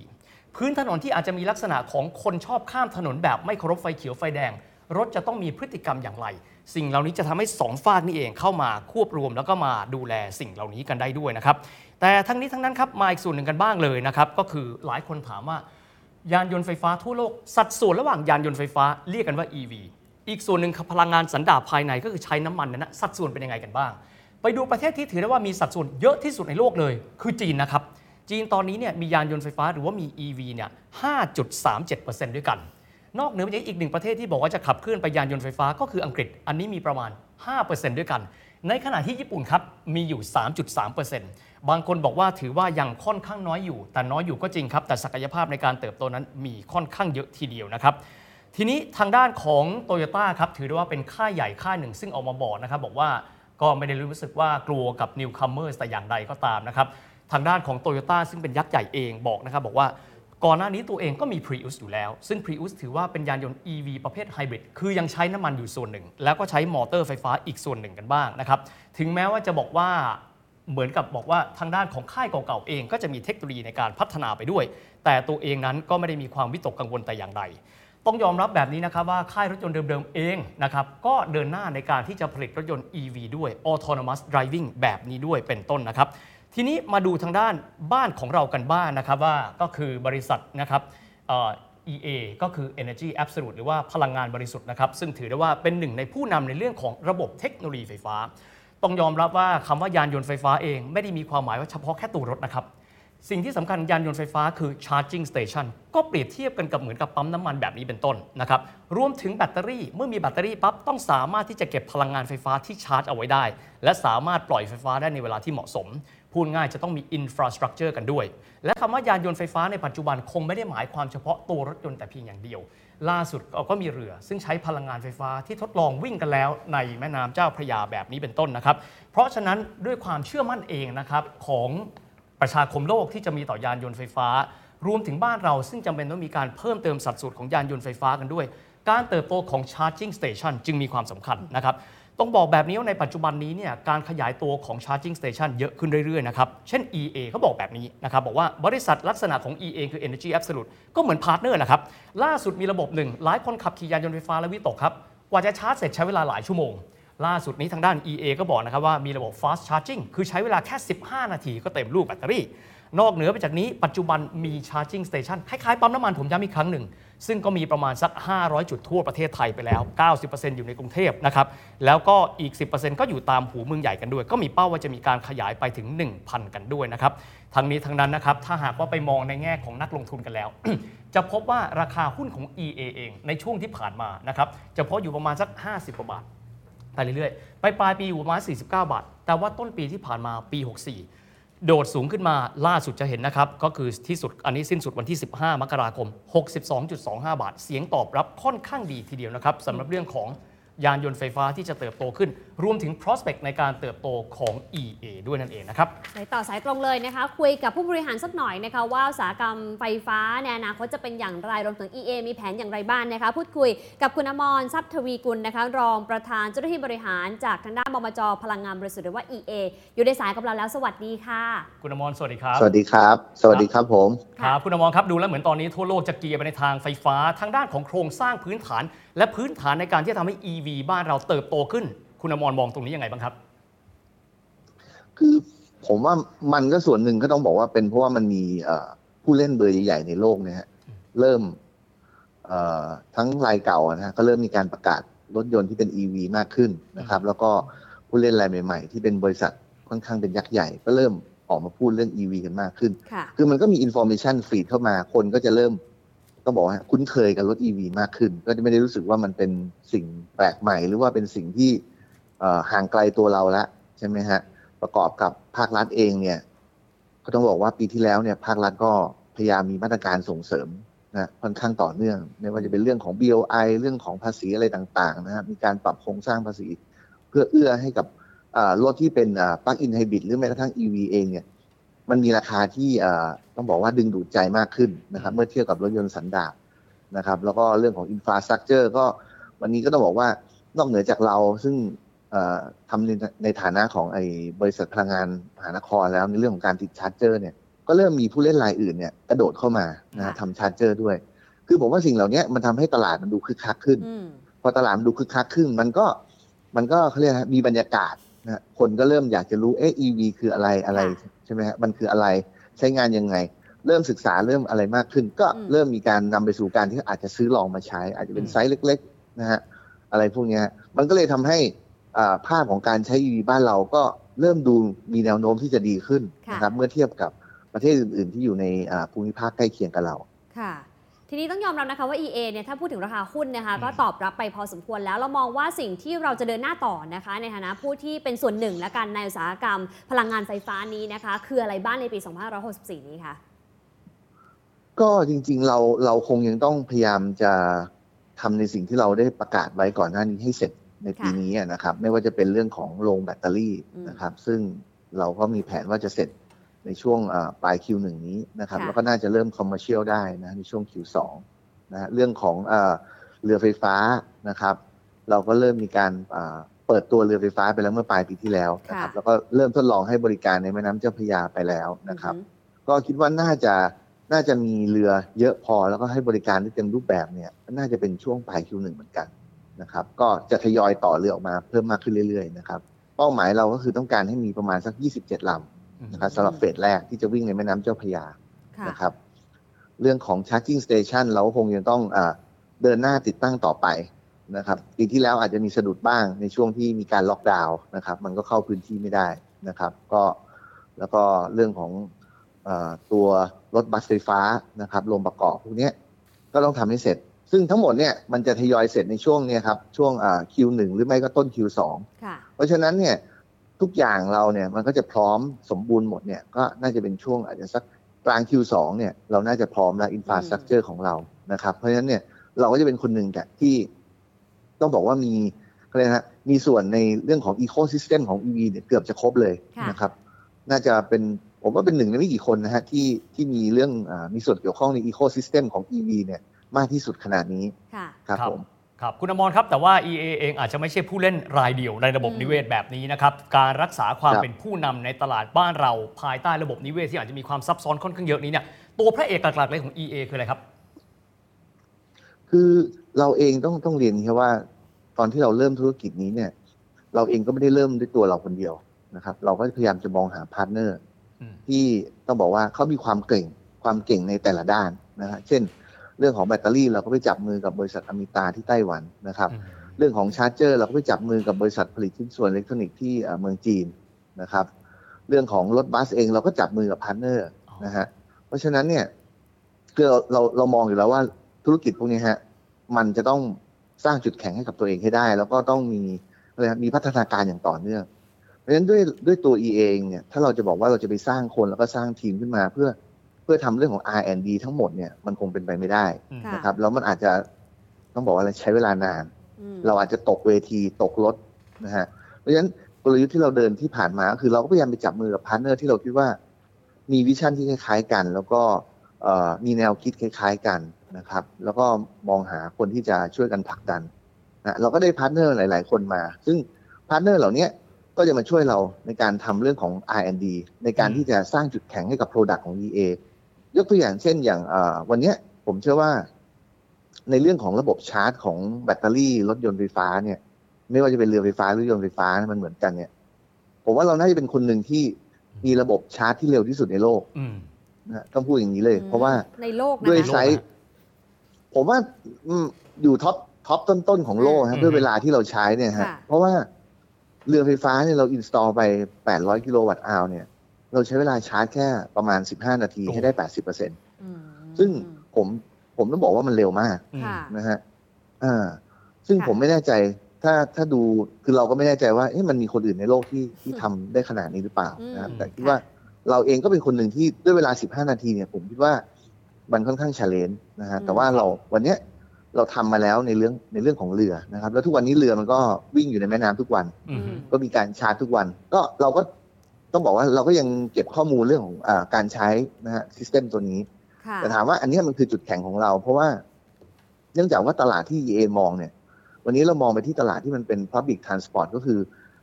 S2: พื้นถนนที่อาจจะมีลักษณะของคนชอบข้ามถนนแบบไม่เคารพไฟเขียวไฟแดง รถจะต้องมีพฤติกรรมอย่างไร สิ่งเหล่านี้จะทำให้สองฝากนี่เองเข้ามาควบรวมแล้วก็มาดูแลสิ่งเหล่านี้กันได้ด้วยนะครับแต่ทั้งนี้ทั้งนั้นครับมาอีกส่วนหนึ่งกันบ้างเลยนะครับก็คือหลายคนถามว่ายานยนต์ไฟฟ้าทั่วโลกสัดส่วนระหว่างยานยนต์ไฟฟ้าเรียกกันว่า EV อีกส่วนหนึ่งพลังงานสันดาปภายในก็คือใช้น้ำมันนั้นนะสัดส่วนเป็นยังไงกันบ้าง ไปดูประเทศที่ถือได้ว่ามีสัดส่วนเยอะที่สุดในโลกเลย คือจีนนะครับ จีนตอนนี้เนี่ยมียานยนต์ไฟฟ้าหรือว่ามี EV เนี่ย 5.37%ด้วยกัน นอกเหนือไปจากอีกหนึ่งประเทศที่บอกว่าจะขับเคลื่อนไปยานยนต์ไฟฟ้าก็คืออังกฤษ อันนี้มีประมาณ 5%ด้วยกัน ในขณะที่ญี่ปุ่นครับมีอยู่ 3.3%บางคนบอกว่าถือว่ายังค่อนข้างน้อยอยู่ แต่น้อยอยู่ก็จริงครับ แต่ศักยภาพในการเติบโตนั้นมีค่อนข้างเยอะทีเดียวนะครับทีนี้ทางด้านของโตโยต้าครับถือได้ว่าเป็นค่ายใหญ่ค่ายหนึ่งซึ่งออกมาบอกนะครับบอกว่า ก็ไม่ได้รู้สึกว่ากลัวกับ newcomer แต่อย่างใดก็ตามนะครับ ทางด้านของโตโยต้าซึ่งเป็นยักษ์ใหญ่เองบอกนะครับบอกว่าก่อนหน้านี้ตัวเองก็มี Prius อยู่แล้ว ซึ่ง Prius ถือว่าเป็นยานยนต์ EV ประเภทไฮบริด คือยังใช้น้ำมันอยู่ส่วนหนึ่ง แล้วก็ใช้มอเตอร์ไฟฟ้าอีกส่วนหนึ่งกันบ้างนะครับ ถึงแม้ว่าจะบอกว่าเหมือนกับบอกว่าทางด้านของค่ายเก่าๆเอง ก็จะมีเทคโนโลยีในการพัฒนาไปด้วย แต่ตัวเองนั้นก็ไม่ได้มีความวิตกกังวลแต่อย่างใด ต้องยอมรับแบบนี้นะครับว่าค่ายรถยนต์เดิมๆเองนะครับก็เดินหน้าในการที่จะผลิตรถยนต์ EV ด้วย autonomous driving แบบนี้ด้วยเป็นต้นนะครับ ทีนี้มาดูทางด้านบ้านของเรากันบ้างนนะครับว่าก็คือบริษัทนะครับ EA ก็คือ Energy Absolute หรือว่าพลังงานบริสุทธิ์นะครับ ซึ่งถือได้ว่าเป็นหนึ่งในผู้นำในเรื่องของระบบเทคโนโลยีไฟฟ้า ต้องยอมรับว่าคำว่ายานยนต์ไฟฟ้าเอง ไม่ได้มีความหมายว่าเฉพาะแค่ตัวรถนะครับ สิ่งที่สำคัญยานยนต์ไฟฟ้าคือ charging station ก็เปรียบเทียบกันกับเหมือนกับปั๊มน้ำมันแบบนี้เป็นต้นนะครับ รวมถึงแบตเตอรี่ เมื่อมีแบตเตอรี่ปั๊บต้องสามารถที่จะเก็บพลังงานไฟฟ้าที่ชาร์จเอาไว้ได้ และสามารถปล่อยไฟฟ้าได้ในเวลาที่เหมาะสม พูดง่ายจะต้องมี infrastructure กันด้วย และคำว่ายานยนต์ไฟฟ้าในปัจจุบันคงไม่ได้หมายความเฉพาะตัวรถยนต์แต่เพียงอย่างเดียว ล่าสุดก็มีเรือ ซึ่งใช้พลังงานไฟฟ้าที่ทดลองวิ่งกันแล้ว ในแม่น้ำเจ้าพระยาแบบนี้เป็นต้นนะครับ เพราะฉะนั้นด้วยความเชื่อมั่นเองนะครับของ ประชาคมโลกที่จะมีต่อยานยนต์ไฟฟ้า รวมถึงบ้านเราซึ่งจำเป็นต้องมีการเพิ่มเติมสัดส่วนของยานยนต์ไฟฟ้ากันด้วย การเติบโตของ Charging Station จึงมีความสำคัญนะครับต้องบอกแบบนี้ว่าในปัจจุบันนี้เนี่ยการขยายตัวของ Charging Station เยอะขึ้นเรื่อยๆนะครับ เช่น EA เขาบอกแบบนี้นะครับ บอกว่าบริษัทลักษณะของ EA คือ Energy Absolute ก็เหมือน partner นะครับ ล่าสุดมีระบบหนึ่งหลายคนขับขี่ยานยนต์ไฟฟ้าและวิตกครับ กว่าจะชาร์จเสร็จใช้เวลาหลายชั่วโมง ล่าสุดนี้ทางด้าน EA ก็บอกนะครับว่ามีระบบ fast charging คือใช้เวลาแค่ 15 นาทีก็เต็มลูกแบตเตอรี่ นอกเหนือไปจากนี้ปัจจุบันมี charging station คล้ายๆปั๊มน้ำมันผมย้ำอีกครั้งหนึ่ง ซึ่งก็มีประมาณสัก 500 จุดทั่วประเทศไทยไปแล้ว 90%อยู่ในกรุงเทพนะครับ แล้วก็อีก 10%ก็อยู่ตามหูเมืองใหญ่กันด้วย ก็มีเป้าว่าจะมีการขยายไปถึง 1,000 กันด้วยนะครับทั้งนี้ทั้งนั้นนะครับถ้าหากว่าไปมองในแง่ของนักลงทุนกันแล้ว จะพบว่าราคาหุ้นของ EA เองในช่วงที่ผ่านมานะครับจะพบอยู่ประมาณสัก 50กว่าบาท ไปเรื่อยๆไปปลายปีอยู่ประมาณ 49 บาท แต่ว่าต้นปีที่ผ่านมาปี 64 โดดสูงขึ้นมาล่าสุดจะเห็นนะครับ ก็คือที่สุดอันนี้สิ้นสุดวันที่ 15 มกราคม 62.25 บาท เสียงตอบรับค่อนข้างดีทีเดียวนะครับสำหรับเรื่องของยานยนต์ไฟฟ้าที่จะเติบโตขึ้นรวมถึง prospect ในการเติบโตของ EA ด้วยนั่นเองนะครับ
S1: สายต่อสายตรงเลยนะคะ คุยกับผู้บริหารสักหน่อยนะคะว่าอุตสาหกรรมไฟฟ้าในอนาคตจะเป็นอย่างไรรวมถึง EA มีแผนอย่างไรบ้างนะคะ พูดคุยกับคุณอมรทรัพย์ทวีกุลนะคะ รองประธานเจ้าหน้าที่บริหารจากทางด้านบมจพลังงานบริสุทธิ์หรือว่า EA อยู่ในสายกับเราแล้วสวัสดีค่ะ
S2: คุณอมรสวัสดีครับ
S5: สวัสดีครับ สวัสดีครับผม
S2: ครับคุณอมรครับดูแล้วเหมือนตอนนี้ทั่วโลกจะเกียร์ไปในทางไฟฟ้าทางด้านของโครงสร้างพื้นฐาน และพื้นฐานในการที่จะทำให้ EV บ้านเราเติบโตขึ้น คุณอมรมองตรงนี้ยังไงบ้างครับ
S5: คือผมว่ามันก็ส่วนหนึ่งก็ต้องบอกว่าเป็นเพราะว่ามันมีเอ่อผู้เล่นเบอร์ใหญ่ๆในโลกเนี่ยฮะเริ่มเอ่อทั้งรายเก่านะฮะก็เริ่มมีการประกาศรถยนต์ที่เป็น EV มากขึ้นนะครับ แล้วก็ผู้เล่นรายใหม่ ๆ ที่เป็นบริษัทค่อนข้างเป็นยักษ์ใหญ่ ก็เริ่มออกมาพูดเรื่อง EV กันมากขึ้น
S1: ค่ะ
S5: คือมันก็มี information feed เข้ามาคนก็จะเริ่มต้องบอกว่าคุ้นเคยกับรถ EV มากขึ้น ก็จะไม่ได้รู้สึกว่ามันเป็นสิ่งแปลกใหม่ หรือว่าเป็นสิ่งที่เอ่อ ห่างไกลตัวเราละใช่ไหมฮะประกอบกับภาครัฐเองเนี่ยก็ต้องบอกว่าปีที่แล้วเนี่ยภาครัฐก็พยายามมีมาตรการส่งเสริมนะค่อนข้างต่อเนื่องไม่ว่าจะเป็นเรื่องของ BOI เรื่องของภาษีอะไรต่างๆนะครับมีการปรับโครงสร้างภาษี เพื่อเอื้อให้กับรถที่เป็น plug-in hybrid หรือแม้กระทั่ง EV เองเนี่ยมันมีราคาที่ต้องบอกว่าดึงดูดใจมากขึ้นนะครับเมื่อเทียบกับรถยนต์สันดาปนะครับแล้วก็เรื่องของ infrastructure ก็วันนี้ก็ต้องบอกว่านอกเหนือจากเราซึ่ง ทำในในฐานะของไอ้บริษัทพลังงานมหานครแล้วในเรื่องของการติด charger เนี่ยก็เริ่มมีผู้เล่นรายอื่นเนี่ยกระโดดเข้ามานะฮะทำ charger ด้วย คือผมว่าสิ่งเหล่านี้มันทำให้ตลาดมันดูคึกคักขึ้น
S1: อืม
S5: พอตลาดมันดูคึกคักขึ้น มันก็มันก็เขาเรียกนะมีบรรยากาศนะคนก็เริ่มอยากจะรู้เอ๊ะ EV คืออะไรอะไร
S1: ค่ะ
S5: ใช่ไหมฮะมันคืออะไรใช้งานยังไง เริ่มศึกษาเริ่มอะไรมากขึ้น ก็
S1: อืม
S5: เริ่มมีการนำไปสู่การที่อาจจะซื้อลองมาใช้ อาจจะเป็น
S2: อืม
S5: ไซส์เล็ก ๆ นะฮะอะไรพวกเนี้ยมันก็เลยทำให้อ่า ภาพของการใช้ EV บ้านเราก็เริ่มดูมีแนวโน้มที่จะดีขึ้นนะครับเมื่อเทียบกับประเทศอื่น ๆ ที่อยู่ในอ่าภูมิภาคใกล้เคียงกับเรา
S1: ค่ะ ทีนี้ต้องยอมรับนะคะว่า EA เนี่ยถ้าพูดถึงราคาหุ้นนะคะ
S2: อืม
S1: ก็ตอบรับไปพอสมควรแล้วเรามองว่าสิ่งที่เราจะเดินหน้าต่อนะคะ ในฐานะผู้ที่เป็นส่วนหนึ่งและกันในอุตสาหกรรม พลังงานไฟฟ้านี้นะคะ คืออะไรบ้างในปี 2564 นี้คะ
S5: ก็จริง ๆ เราเราคงยังต้องพยายามจะทำในสิ่งที่เราได้ประกาศไว้ก่อนหน้านี้ให้เสร็จ ในปี
S1: ค่ะ
S5: นี้อะนะครับ ไม่ว่าจะเป็นเรื่องของโรงแบตเตอรี่
S1: อืม
S5: นะครับ ซึ่งเราก็มีแผนว่าจะเสร็จในช่วงอ่าปลาย Q1 นี้นะครับ
S1: ค่ะ
S5: แล้วก็น่าจะเริ่มคอมเมอร์เชียลได้นะในช่วง Q2 นะฮะเรื่องของอ่าเรือไฟฟ้านะครับ เราก็เริ่มมีการอ่าเปิดตัวเรือไฟฟ้าไปแล้วเมื่อปลายปีที่แล้วนะครับ
S1: ค่ะ
S5: แล้วก็เริ่มทดลองให้บริการในแม่น้ำเจ้าพระยาไปแล้วนะครับ
S1: อือฮึ
S5: ก็คิดว่าน่าจะน่าจะมีเรือเยอะพอแล้วก็ให้บริการได้เต็มรูปแบบเนี่ย น่าจะเป็นช่วงปลาย Q1 เหมือนกัน นะครับ ก็จะทยอยต่อเรือออกมาเพิ่มมากขึ้นเรื่อยๆนะครับ เป้าหมายเราก็คือต้องการให้มีประมาณสัก 27ลำนะครับสำหรับเฟสแรกที่จะวิ่งในแม่น้ำเจ้าพระยา
S1: ค่ะ
S5: นะครับ เรื่องของ charging station เราก็คงยังต้องอาเดินหน้าติดตั้งต่อไปนะครับปีที่แล้วอาจจะมีสะดุดบ้างในช่วงที่มีการล็อกดาวน์นะครับ มันก็เข้าพื้นที่ไม่ได้นะครับ ก็แล้วก็เรื่องของเออตัวรถบัสไฟฟ้านะครับลงประกอบพวกเนี้ยก็ต้องทำให้เสร็จ ซึ่งทั้งหมดเนี่ยมันจะทยอยเสร็จในช่วงเนี้ยครับช่วงอ่า Q1 หรือไม่ก็ต้น Q2
S1: ค่ะ
S5: เพราะฉะนั้นเนี่ยทุกอย่างเราเนี่ยมันก็จะพร้อมสมบูรณ์หมดเนี่ยก็น่าจะเป็นช่วงอาจจะสักกลาง Q2 เนี่ยเราน่าจะพร้อมแล้วอินฟ a าสตรั c เจอร์ของเรานะครับ เพราะฉะนั้นเนี่ยเราก็จะเป็นคนหนึ่งแกที่ต้องบอกว่ามีอะไรยกนะฮะมีส่วนในเรื่องของอีโค y ิสเต็มของ EV เนี่ยเกือบจะครบเลย
S1: ค่ะ
S5: นะครับ น่าจะเป็นผมว่าเป็นหนึ่งในไม่กี่คนนะฮะที่ที่มีเรื่องอามีส่วนเกี่ยวข้องในอีโค y ิสเต็มของ EV เนี่ย มากที่สุดขนาดนี้
S1: ค่ะ
S5: ครับผม
S2: ครับคุณอมรครับแต่ว่า EA เองอาจจะไม่ใช่ผู้เล่นรายเดียวในระบบ
S1: อืม
S2: นิเวศแบบนี้นะครับการรักษาความ
S5: ครับ
S2: เป็นผู้นำในตลาดบ้านเราภายใต้ระบบนิเวศที่อาจจะมีความซับซ้อนค่อนข้างเยอะนี้เนี่ยตัวพระเอกหลักๆเลยของ EA คืออะไรครับ
S5: คือเราเองต้องต้องเรียนครับว่า ตอนที่เราเริ่มธุรกิจนี้เนี่ย เราเองก็ไม่ได้เริ่มด้วยตัวเราคนเดียวนะครับ เราก็พยายามจะมองหา partner อื
S2: ม
S5: ที่ต้องบอกว่าเขามีความเก่งความเก่งในแต่ละด้านนะฮะเช่น เรื่องของแบตเตอรี่เราก็ไปจับมือกับบริษัทอมิตาที่ไต้หวันนะครับ
S2: อืม
S5: เรื่องของ charger เราก็ไปจับมือกับบริษัทผลิตชิ้นส่วนอิเล็กทรอนิกส์ที่เอ่อเมืองจีนนะครับ เรื่องของรถบัสเองเราก็จับมือกับ partnerนะฮะเพราะฉะนั้นเนี่ยคือเราเราเรามองอยู่แล้วว่าธุรกิจพวกนี้ฮะมันจะต้องสร้างจุดแข็งให้กับตัวเองให้ได้ แล้วก็ต้องมีอะไรนะมีพัฒนาการอย่างต่อเนื่อง เพราะฉะนั้นด้วยด้วยตัว E เองเนี่ยถ้าเราจะบอกว่าเราจะไปสร้างคนแล้วก็สร้างทีมขึ้นมาเพื่อ เพื่อทำเรื่องของ R&D ทั้งหมดเนี่ยมันคงเป็นไปไม่ได้
S2: อืม
S1: ค่ะ
S5: นะครับแล้วมันอาจจะต้องบอกว่าอะไรใช้เวลานาน
S1: อืม
S5: เราอาจจะตกเวทีตกรถนะฮะเพราะฉะนั้นกลยุทธ์ที่เราเดินที่ผ่านมาก็คือเราก็พยายามไปจับมือกับ partner ที่เราคิดว่า มี vision ที่คล้ายๆกัน แล้วก็เอ่อมีแนวคิดคล้ายๆกันนะครับ แล้วก็มองหาคนที่จะช่วยกันผลักดันนะเราก็ได้ partner หลาย ๆ คนมา ซึ่ง partner เหล่านี้ก็จะมาช่วยเราในการทำเรื่องของ R&D ในการที่จะสร้างจุดแข็งให้กับ Product ของ EA ยกตัวอย่างเช่นอย่างเอ่อวันเนี้ยผมเชื่อว่า ในเรื่องของระบบชาร์จของแบตเตอรี่รถยนต์ไฟฟ้าเนี่ย ไม่ว่าจะเป็นเรือไฟฟ้าหรือยนต์ไฟฟ้านะมันเหมือนกันเนี่ย ผมว่าเราน่าจะเป็นคนหนึ่งที่มีระบบชาร์จที่เร็วที่สุดในโลก
S2: อืม
S5: นะฮะต้องพูดอย่างนี้เลย เพราะว่า
S1: ในโลกนะ
S5: ด้วย
S1: คะ
S5: ไซส์ผมว่าอืมอยู่ top top ต้นๆของโลก
S2: อื
S5: ฮะ
S2: ม
S5: ด้วยเวลาที่เราใช้เนี่ยฮะ
S1: ค่ะ
S5: เพราะว่าเรือไฟฟ้าเนี่ยเรา install ไป 800 kilowatt hour เนี่ย เราใช้เวลาชาร์จแค่ประมาณ 15 นาทีให้ได้ 80เปอร์เซ็นต์
S1: อืม
S5: ซึ่งผมผมต้องบอกว่ามันเร็วมาก
S2: อืม
S1: ค่ะ
S5: นะฮะอ่าซึ่ง
S1: ค่ะ
S5: ผมไม่แน่ใจถ้าถ้าดูคือเราก็ไม่แน่ใจว่าเอ๊ะมันมีคนอื่นในโลกที่ที่ทำได้ขนาดนี้หรือเปล่า
S1: อืม
S5: นะครับแต่คิด
S1: ค่ะ
S5: ว่าเราเองก็เป็นคนหนึ่งที่ด้วยเวลา 15 นาทีเนี่ย ผมคิดว่ามันค่อนข้าง challenge นะฮะแต่ว่าเราวันเนี้ยเราทำมาแล้วในเรื่องในเรื่องของเรือนะครับ แล้วทุกวันนี้เรือมันก็วิ่งอยู่ในแม่น้ำทุกวัน
S2: อืม
S5: ก็มีการชาร์จทุกวัน ก็เราก็ ต้องบอกว่าเราก็ยังเก็บข้อมูลเรื่องของอาการใช้นะฮะซิสเต็มตัวนี้
S1: ค่ะ
S5: แต่ถามว่าอันเนี้ยมันคือจุดแข็งของเรา เพราะว่าเนื่องจากว่าตลาดที่ EA มองเนี่ย วันนี้เรามองไปที่ตลาดที่มันเป็น Public Transport ก็คือ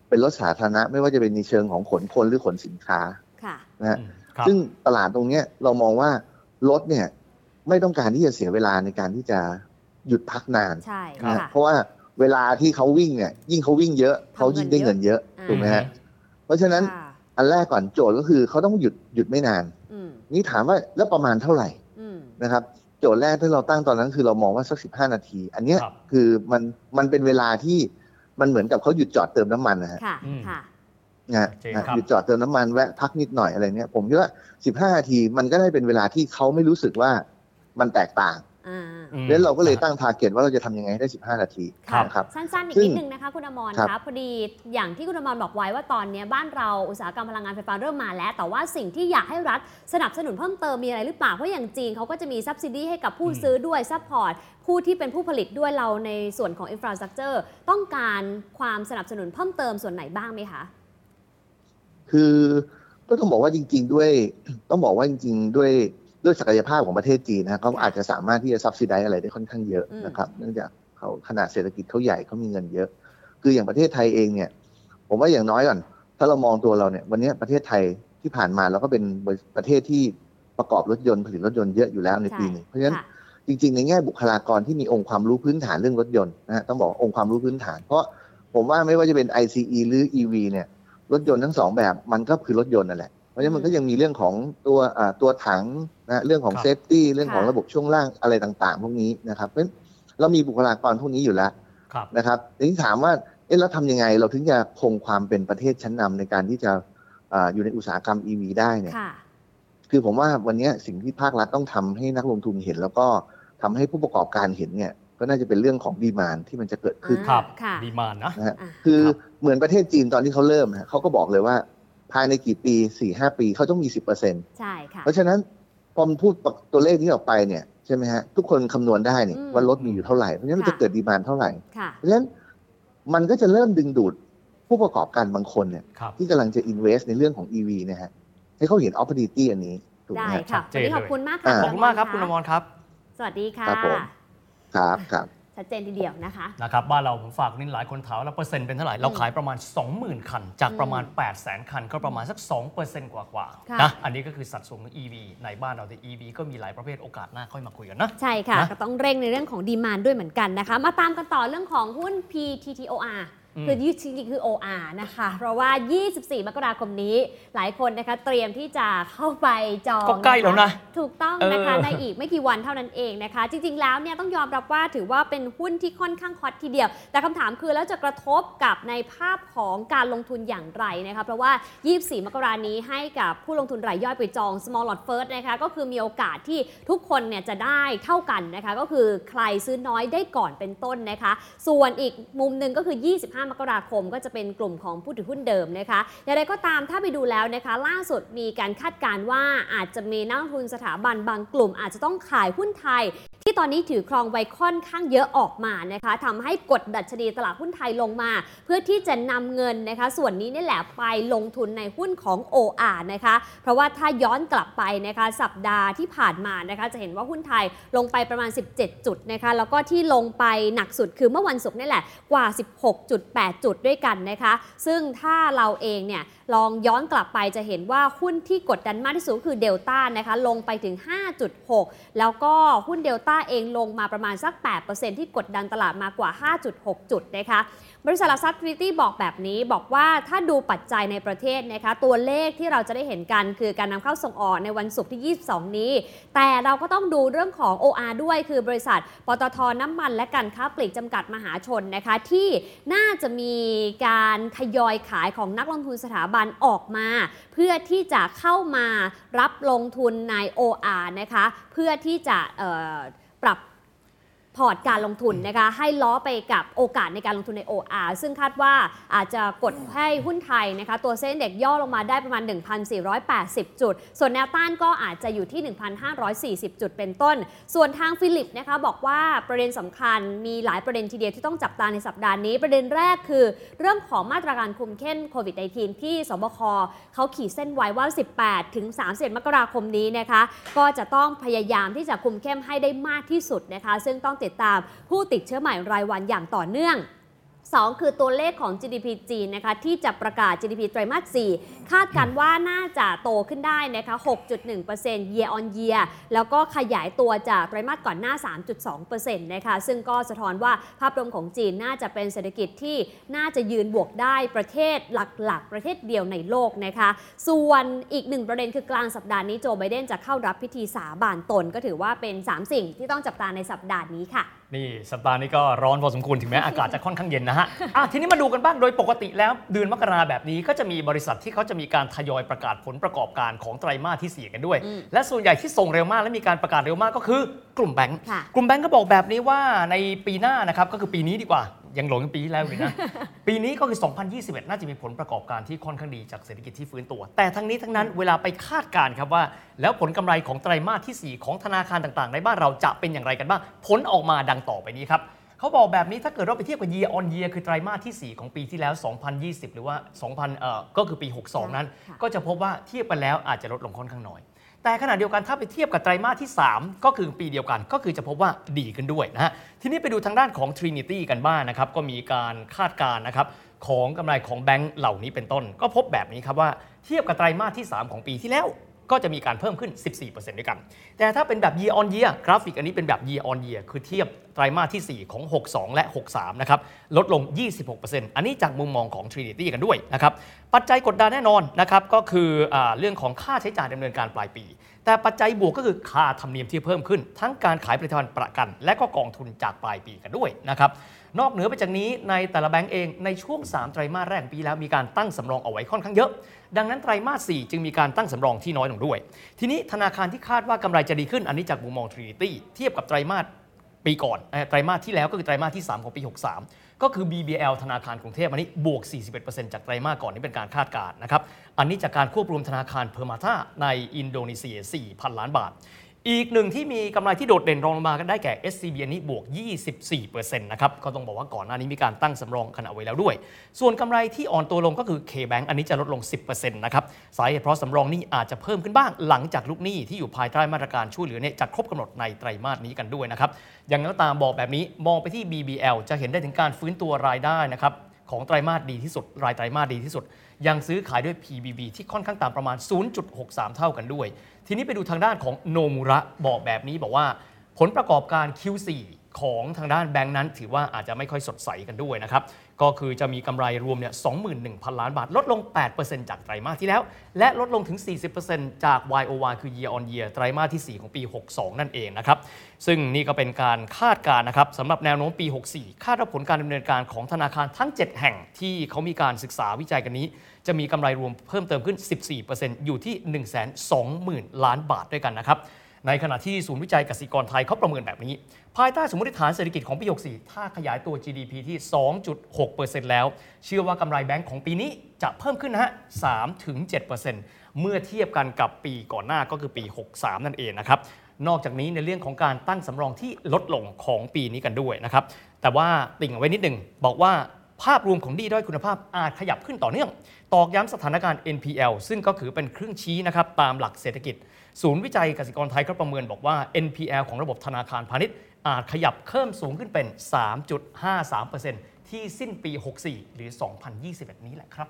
S5: เป็นรถสาธารณะ ไม่ว่าจะเป็นในเชิงของขนคนหรือขนสินค้า
S1: ค่ะ
S5: นะฮะ
S2: ครับ
S5: ซึ่งตลาดตรงเนี้ยเรามองว่ารถเนี่ยไม่ต้องการที่จะเสียเวลาในการที่จะหยุดพักนาน
S1: ใช่
S5: นะฮะ
S1: ค่ะ
S5: เพราะว่าเวลาที่เขาวิ่งเนี่ยยิ่งเขาวิ่งเยอะเขายิ่งได้เงินเยอะ
S1: อ่า
S5: ถูกไหมฮะเพราะฉะนั้น
S1: ค่ะ
S5: อันแรกก่อนโจทย์ก็คือเขาต้องหยุดหยุดไม่นาน
S1: อืม
S5: นี่ถามว่าแล้วประมาณเท่าไหร่
S1: อืม
S5: นะครับ โจทย์แรกที่เราตั้งตอนนั้นคือเรามองว่าสักสิบห้านาที อันเนี้ย
S2: ครับ
S5: คือมันมันเป็นเวลาที่มันเหมือนกับเขาหยุดจอดเติมน้ำมันนะฮะ
S1: ค่ะ
S2: อืม
S1: ค่ะ
S5: จนะฮะ
S2: โอเค
S5: นะ
S2: ครับ
S5: หยุดจอดเติมน้ำมันแวะพักนิดหน่อยอะไรเนี้ยผมคิดว่า15นาทีมันก็ได้เป็นเวลาที่เขาไม่รู้สึกว่ามันแตกต่าง
S1: อ่า
S2: อืม
S5: แล้วเราก็เลยตั้งทาร์เก็ตว่าเราจะทำยังไงให้ได้ 15 นาที
S1: ครับ
S5: นะครับ
S1: สั้นๆอีก
S5: ซึ่ง
S1: นิดนึงนะคะคุณอมร
S5: ครับ
S1: คะพอดีอย่างที่คุณอมรบอกไว้ว่าตอนนี้บ้านเราอุตสาหกรรมพลังงานไฟฟ้าเริ่มมาแล้ว แต่ว่าสิ่งที่อยากให้รัฐสนับสนุนเพิ่มเติมมีอะไรหรือเปล่า เพราะอย่างจีนเขาก็จะมี subsidy ให้กับผู้
S2: อืม
S1: ซื้อด้วย support ผู้ที่เป็นผู้ผลิตด้วยเราในส่วนของ infrastructure ต้องการความสนับสนุนเพิ่มเติมส่วนไหนบ้างไหมคะ
S5: คือก็ต้องบอกว่าจริง ๆ ด้วย ต้องบอกว่าจริง ๆ ด้วย ด้วยศักยภาพของประเทศจีนนะเขาอาจจะสามารถที่จะ subsidize อะไรได้ค่อนข้างเยอะ
S1: อืม
S5: นะครับ เนื่องจากเขาขนาดเศรษฐกิจเขาใหญ่เขามีเงินเยอะ คืออย่างประเทศไทยเองเนี่ย ผมว่าอย่างน้อยก่อน ถ้าเรามองตัวเราเนี่ย วันนี้ประเทศไทยที่ผ่านมาเราก็เป็นประเทศที่ประกอบรถยนต์ผลิตรถยนต์เยอะอยู่แล้วในปีหนึ่งเพราะฉะนั้น
S1: ค่ะ
S5: จริง ๆ ในแง่บุคลากรที่มีองค์ความรู้พื้นฐานเรื่องรถยนต์นะฮะต้องบอกว่าองค์ความรู้พื้นฐาน เพราะผมว่าไม่ว่าจะเป็น ICE หรือ EV เนี่ยรถยนต์ทั้งสองแบบมันก็คือรถยนต์นั่นแหละ เพราะฉะนั้นมันก็ยังมีเรื่องของตัวอ่าตัวถังนะเรื่องของ
S2: ครับ
S5: safety เรื่องของ
S1: ค่ะ
S5: ระบบช่วงล่างอะไรต่างๆ พวกนี้นะครับเพราะฉะนั้นเรามีบุคลากรพวกนี้อยู่แล้ว
S2: ครับ
S5: นะครับทีนี้ถามว่าเอ๊ะแล้วทำยังไงเราถึงจะคงความเป็นประเทศชั้นนำในการที่จะอาอยู่ในอุตสาหกรรม EV ได้เนี่ย
S1: ค่ะ
S5: คือผมว่าวันนี้สิ่งที่ภาครัฐต้องทำให้นักลงทุนเห็น แล้วก็ทำให้ผู้ประกอบการเห็นเนี่ยก็น่าจะเป็นเรื่องของ demand ที่มันจะเกิดขึ้น
S2: ครับ
S1: ค่ะ
S2: demand นะ
S5: นะฮะ
S1: อะ
S5: คือ
S2: ครับ
S5: เหมือนประเทศจีนตอนที่เขาเริ่มฮะเขาก็บอกเลยว่า ภายในกี่ปีสี่ห้าปีเขาต้องมีสิบเปอร์เซ็นต์
S1: ใช่ค่ะ
S5: เพราะฉะนั้นพอมันพูดตัวเลขนี้ออกไปเนี่ยใช่ไหมฮะทุกคนคำนวณได้เนี่ย
S1: อืม
S5: ว่ารถมีอยู่เท่าไหร่เพราะฉะนั้นมันจะ
S1: ค่ะ
S5: เกิดดีมานเท่าไหร่
S1: ค่ะ
S5: เพราะฉะนั้นมันก็จะเริ่มดึงดูดผู้ประกอบการบางคนเนี่ย
S2: ครับ
S5: ที่กำลังจะ invest ในเรื่องของ EV เนะฮะให้เขาเห็น opportunity อันนี้ถูกไหม
S1: ได้
S5: ฮะ
S1: ค่ะ
S2: ชัดเจ
S1: วัน
S2: น
S1: นี้ขอบคุณมากค่ะ
S5: อ่า
S2: ขอบคุณมากครับคุณอมรครับ
S1: สวัสดีค่ะ
S5: ครับผมครับครับ
S1: ชัดเจนทีเดียวนะคะ
S2: นะครับบ้านเราผมฝากนิดหลายคนถามแล้วเปอร์เซ็นต์เป็นเท่าไหร่ เราขายประมาณ 20,000 คัน จากประมาณ 8 0 0 0 0 0 คัน ก็ประมาณสัก 2%กว่ากว่าๆ
S1: ค่ะ
S2: นะอันนี้ก็คือสัดส่วนของ EV ในบ้านเราแต่ EV ก็มีหลายประเภทโอกาสหน้าค่อยมาคุยกันนะ
S1: ใช่ค่ะ
S2: นะ
S1: ก็ต้องเร่งในเรื่องของดีมานด้วยเหมือนกันนะคะมาตามกันต่อเรื่องของหุ้น PTTOR
S2: อืม
S1: คือจริงๆคือ OR นะคะ เพราะว่า 24 มกราคมนี้ หลายคนนะคะเตรียมที่จะเข้าไปจอง
S2: ก็ใกล้แล้วนะ
S1: ถูกต้องนะคะ
S2: เออ
S1: ในอีกไม่กี่วันเท่านั้นเองนะคะ จริง ๆ แล้วเนี่ยต้องยอมรับว่าถือว่าเป็นหุ้นที่ค่อนข้างฮอตทีเดียว แต่คำถามคือแล้วจะกระทบกับในภาพของการลงทุนอย่างไรนะคะ เพราะว่า 24 มกรานี้ให้กับผู้ลงทุนรายย่อยไปจอง small lot first นะคะก็คือมีโอกาสที่ทุกคนเนี่ยจะได้เท่ากันนะคะ ก็คือใครซื้อน้อยได้ก่อนเป็นต้นนะคะ ส่วนอีกมุมหนึ่งก็คือ 25มกราคม ก็จะเป็นกลุ่มของผู้ถือหุ้นเดิมนะคะอย่างไรก็ตามถ้าไปดูแล้วนะคะ ล่าสุดมีการคาดการณ์ว่าอาจจะมีนักลงทุนสถาบันบางกลุ่ม อาจจะต้องขายหุ้นไทย ตอนนี้ถือครองไว้ค่อนข้างเยอะออกมานะคะทำให้กดดัชนีตลาดหุ้นไทยลงมา เพื่อที่จะนำเงินนะคะ ส่วนนี้นี่แหละไปลงทุนในหุ้นของ OR นะคะ เพราะว่าถ้าย้อนกลับไปนะคะ สัปดาห์ที่ผ่านมานะคะ จะเห็นว่าหุ้นไทยลงไปประมาณ 17 จุดนะคะ แล้วก็ที่ลงไปหนักสุดคือเมื่อวันศุกร์นี่แหละกว่า 16.8 จุดด้วยกันนะคะ ซึ่งถ้าเราเองเนี่ยลองย้อนกลับไปจะเห็นว่าหุ้นที่กดดันมากที่สุดคือเดลต้านะคะลงไปถึง 5.6 แล้วก็หุ้นเดลต้าเองลงมาประมาณสัก 8%ที่กดดันตลาดมากว่า 5.6 จุดนะคะบริษัทหลักทรัพย์ทริตี้บอกแบบนี้ บอกว่าถ้าดูปัจจัยในประเทศนะคะตัวเลขที่เราจะได้เห็นกันคือการนำเข้าส่งออกในวันศุกร์ที่ 22 นี้ แต่เราก็ต้องดูเรื่องของ OR ด้วย คือบริษัทปตทน้ำมันและการค้าปลีกจำกัดมหาชนนะคะที่น่าจะมีการทยอยขายของนักลงทุนสถาบันออกมา เพื่อที่จะเข้ามารับลงทุนใน OR นะคะเพื่อที่จะปรับ พอร์ตการลงทุนนะคะให้ล้อไปกับโอกาสในการลงทุนใน OR ซึ่งคาดว่าอาจจะกดให้หุ้นไทยนะคะตัวเส้นเด็กย่อลงมาได้ประมาณ 1,480 จุด ส่วนแนวต้านก็อาจจะอยู่ที่ 1,540 จุดเป็นต้น ส่วนทางฟิลิปนะคะบอกว่าประเด็นสำคัญมีหลายประเด็นทีเดียวที่ต้องจับตาในสัปดาห์นี้ ประเด็นแรกคือ เรื่องของมาตรการคุมเข้มโควิด -19 ที่สบคเขาขีดเส้นไว้ว่า 18 ถึง31มกราคมนี้นะคะก็จะต้องพยายามที่จะคุมเข้มให้ได้มากที่สุดนะคะซึ่งต้องติดตามผู้ติดเชื้อใหม่รายวันอย่างต่อเนื่อง 2 คือตัวเลขของ GDP จีนนะคะที่จะประกาศ GDP ไตรมาส 4 คาดการณ์ว่าน่าจะโตขึ้นได้นะคะ 6.1% year on year แล้วก็ขยายตัวจากไตรมาสก่อนหน้า 3.2%นะคะซึ่งก็สะท้อนว่าภาพรวมของจีนน่าจะเป็นเศรษฐกิจที่น่าจะยืนบวกได้ประเทศหลักๆ ประเทศเดียวในโลกนะคะ ส่วนอีกหนึ่งประเด็นคือกลางสัปดาห์นี้โจไบเดนจะเข้ารับพิธีสาบานตนก็ถือว่าเป็น 3 สิ่งที่ต้องจับตาในสัปดาห์นี้ค่ะ
S2: นี่สัปดาห์นี้ก็ร้อนพอสมควรถึงแม้อากาศจะค่อนข้างเย็นนะฮะอะทีนี้มาดูกันบ้างโดยปกติแล้วเดือนมกราแบบนี้ก็จะมีบริษัทที่เขาจะมีการทยอยประกาศผลประกอบการของไตรมาสที่ 4 กันด้วย
S1: อืม
S2: และส่วนใหญ่ที่ส่งเร็วมากและมีการประกาศเร็วมากก็คือกลุ่มแบงค์
S1: ค่ะ
S2: กลุ่มแบงค์ก็บอกแบบนี้ว่าในปีหน้านะครับก็คือปีนี้ดีกว่า ยังหลงปีที่แล้วอยู่นะ ปีนี้ก็คือ 2021 น่าจะมีผลประกอบการที่ค่อนข้างดีจากเศรษฐกิจที่ฟื้นตัว แต่ทั้งนี้ทั้งนั้นเวลาไปคาดการณ์ครับว่า แล้วผลกำไรของไตรมาสที่ 4 ของธนาคารต่างๆ ในบ้านเราจะเป็นอย่างไรกันบ้าง ผลออกมาดังต่อไปนี้ครับเขาบอกแบบนี้ถ้าเกิดเราไปเทียบกับ year on year คือไตรมาสที่ 4 ของปีที่แล้ว 2020 หรือว่า 2000 เอ่อ ก็คือปี 62 นั้น
S1: ค่ะ
S2: ก็จะพบว่าเทียบกันแล้วอาจจะลดลงค่อนข้างน้อย แต่ขณะเดียวกันถ้าไปเทียบกับไตรมาสที่ 3 ก็คือปีเดียวกัน ก็คือจะพบว่าดีขึ้นด้วยนะฮะทีนี้ไปดูทางด้านของ Trinity กันบ้างนะครับ ก็มีการคาดการณ์นะครับของกำไรของแบงก์เหล่านี้เป็นต้น ก็พบแบบนี้ครับว่าเทียบกับไตรมาสที่ 3 ของปีที่แล้ว ก็จะมีการเพิ่มขึ้น 14%ด้วยกัน แต่ถ้าเป็นแบบ year on year กราฟิกอันนี้เป็นแบบ year on year คือเทียบไตรมาสที่ 4 ของ 62 และ 63 นะครับ ลดลง 26%อันนี้จากมุมมองของ Trinity กันด้วยนะครับ ปัจจัยกดดันแน่นอนนะครับก็คืออเรื่องของค่าใช้จ่ายดำเนินการปลายปี แต่ปัจจัยบวกก็คือค่าธรรมเนียมที่เพิ่มขึ้น ทั้งการขายผลิตภัณฑ์ประกัน และก็กองทุนจากปลายปีกันด้วยนะครับนอกเหนือไปจากนี้ในแต่ละแบงก์เองในช่วง 3 ไตรมาสแรกปีแล้วมีการตั้งสำรองเอาไว้ค่อนข้างเยอะ ดังนั้นไตรมาส 4 จึงมีการตั้งสำรองที่น้อยลงด้วย ทีนี้ธนาคารที่คาดว่ากำไรจะดีขึ้นอันนี้จากมุมมอง Trinity เทียบกับไตรมาสปีก่อนไตรมาสที่แล้วก็คือไตรมาสที่ 3 ของปี 63 ก็คือ BBL ธนาคารกรุงเทพอันนี้บวก 41%จากไตรมาสก่อนนี่เป็นการคาดการณ์นะครับ อันนี้จากการควบรวมธนาคารเพอร์มาธาในอินโดนีเซีย 4,000 ล้านบาท อีกหนึ่งที่มีกำไรที่โดดเด่นรองลงมากันได้แก่ SCB อันนี้บวก 24%นะครับก็ต้องบอกว่าก่อนหน้านี้มีการตั้งสำรองขณะไว้แล้วด้วย ส่วนกำไรที่อ่อนตัวลงก็คือ K-Bank อันนี้จะลดลง 10%นะครับสาเหตุเพราะสำรองนี้อาจจะเพิ่มขึ้นบ้างหลังจากลูกหนี้ที่อยู่ภายใต้มาตรการช่วยเหลือเนี่ยจะครบกำหนดในไตรมาสนี้กันด้วยนะครับอย่างไรก็ตามบอกแบบนี้มองไปที่ BBL จะเห็นได้ถึงการฟื้นตัวรายได้นะครับของไตรมาสดีที่สุด รายไตรมาสดีที่สุด ยังซื้อขายด้วย PBB ที่ค่อนข้างต่ำประมาณ 0.63 เท่ากันด้วย ทีนี้ไปดูทางด้านของโนมุระบอกแบบนี้บอกว่า ผลประกอบการ Q4 ของทางด้านแบงค์นั้น ถือว่าอาจจะไม่ค่อยสดใสกันด้วยนะครับ ก็คือจะมีกำไรรวมเนี่ย21,000 ล้านบาท ลดลง 8%จากไตรมาสที่แล้ว และลดลงถึง 40%จาก YOY คือ year on year ไตรมาสที่ 4 ของปี 62 นั่นเองนะครับ ซึ่งนี่ก็เป็นการคาดการณ์นะครับสำหรับแนวโน้มปี 64 คาดว่าผลการดำเนินการของธนาคารทั้ง 7 แห่งที่เขามีการศึกษาวิจัยกันนี้ จะมีกำไรรวมเพิ่มเติมขึ้น 14%อยู่ที่ 120,000 ล้านบาทด้วยกันนะครับ ในขณะที่ศูนย์วิจัยกสิกรไทยเขาประเมินแบบนี้ ภายใต้สมมติฐานเศรษฐกิจของปี64ถ้าขยายตัว GDP ที่ 2.6%แล้ว เชื่อว่ากำไรแบงก์ของปีนี้จะเพิ่มขึ้นนะฮะ3-7%เมื่อเทียบกันกับปีก่อนหน้าก็คือปี 63 นั่นเองนะครับนอกจากนี้ในเรื่องของการตั้งสำรองที่ลดลงของปีนี้กันด้วยนะครับ แต่ว่าติ่งเอาไว้นิดหนึ่งบอกว่าภาพรวมของดีด้อยคุณภาพอาจขยับขึ้นต่อเนื่อง ตอกย้ำสถานการณ์ NPL ซึ่งก็ถือเป็นเครื่องชี้นะครับตามหลักเศรษฐกิจ ศูนย์วิจัยกสิกรไทยก็ประเมินบอกว่า NPL ของระบบธนาคารพาณิชย์อาจขยับเพิ่มสูงขึ้นเป็น 3.53% ที่สิ้นปี 64 หรือ 2021 นี้แหละครับ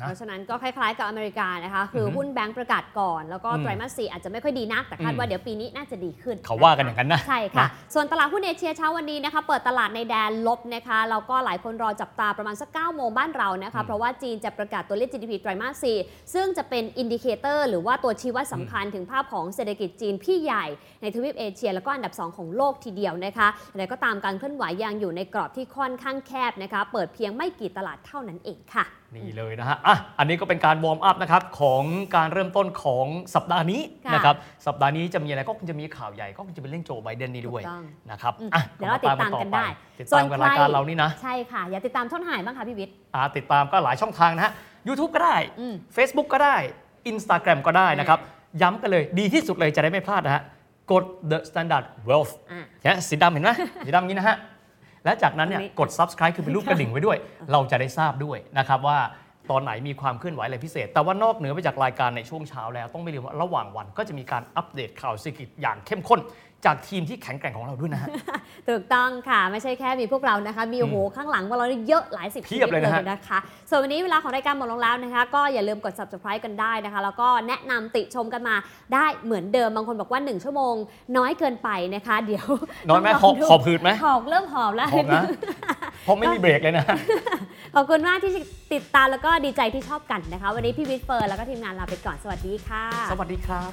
S2: นะ
S1: เพราะฉะนั้นก็คล้ายๆกับอเมริกานะคะ คืออ
S2: อฮึ
S1: หุ้นแบงก์ประกาศก่อน แล้วก็
S2: อืม
S1: ไตรมาสสี่อาจจะไม่ค่อยดีนัก แต่คาด
S2: อืม
S1: ว่าเดี๋ยวปีนี้น่าจะดีขึ้น
S2: เขาว่ากันอย่างนั้นนะ
S1: ใช่ค่ะ
S2: นะ
S1: ส่วนตลาดหุ้นเอเชียเช้าวันนี้นะคะ เปิดตลาดในแดนลบนะคะ แล้วก็หลายคนรอจับตาประมาณสัก 9 โมงบ้านเรานะคะ เพราะว่าจีนจะประกาศตัวเลข GDP ไตรมาส4ซึ่งจะเป็น indicator หรือว่าตัวชี้วัดสำคัญถึงภาพของเศรษฐกิจจีนพี่ใหญ่ในทวีปเอเชีย แล้วก็อันดับ 2 ของโลกทีเดียวนะคะแต่ก็ตามการเคลื่อนไหวยังอยู่ในกรอบที่ค่อนข้างแคบนะคะเปิดเพียงไม่กี่ตลาดเท่านั้นเองค่ะ
S2: นี่เลยนะฮะอะอันนี้ก็เป็นการ warm up นะครับของการเริ่มต้นของสัปดาห์นี้
S1: ค่ะ
S2: นะครับสัปดาห์นี้จะมีอะไรก็คงจะมีข่าวใหญ่ก็คงจะเป็นเรื่องโจไบเดนนี่ด้วย
S1: ถูกต้อง
S2: นะครับ
S1: อืม
S2: อะ
S1: เดี๋ยวเราติดตามกันได้
S2: ติดตามกันรายการเรานี่นะ
S1: ใช่ค่ะ อย่าติดตามช่องทางไหนบ้างคะพี่วิทย์
S2: อ่าติดตามก็หลายช่องทางนะฮะ YouTube ก็ได้
S1: อืม
S2: Facebook ก็ได้ Instagram ก็ได้นะครับย้ำกันเลยดีที่สุดเลยจะได้ไม่พลาดนะฮะกด The Standard Wealth
S1: อะ
S2: เนี่ยสีดำเห็นไหมสีดำอย่างนี้นะฮะ และจากนั้นเนี่ย
S1: ตรงนี้
S2: กด subscribe คือเป็นรูปกระดิ่งไว้ด้วย เราจะได้ทราบด้วยนะครับว่าตอนไหนมีความเคลื่อนไหวอะไรพิเศษ แต่ว่านอกเหนือไปจากรายการในช่วงเช้าแล้วต้องไม่ลืมว่าระหว่างวันก็จะมีการอัปเดตข่าวเศรษฐกิจอย่างเข้มข้น จากทีมที่แข็งแกร่งของเราด้วยนะฮะ
S1: ถูกต้องค่ะ ไม่ใช่แค่มีพวกเรานะคะ มีโอ้โหข้างหลังพวกเรานี่เยอะหลายสิบ
S2: เพียบเลยนะฮะ
S1: ชีวิตนะคะ ส่วนวันนี้เวลาของรายการหมดลงแล้วนะคะ ก็อย่าลืมกด subscribe กันได้นะคะ แล้วก็แนะนำติชมกันมาได้เหมือนเดิมบางคนบอกว่า 1 ชั่วโมง น้อยเกินไปนะคะ เดี๋ยว
S2: น้อยไหม
S1: ต้ง
S2: หอบ
S1: ลงดู
S2: หอบหืดไหม
S1: หอบเริ่มหอบแล้ว
S2: หอบนะเพราะไม่มีเบรกเลยนะ
S1: ขอบคุณมากที่ติดตามแล้วก็ดีใจที่ชอบกันนะคะ วันนี้พี่วิทย์เฟิร์นแล้วก็ทีมงานลาไปก่อนสวัสดีค่ะ
S2: สวัสดีครับ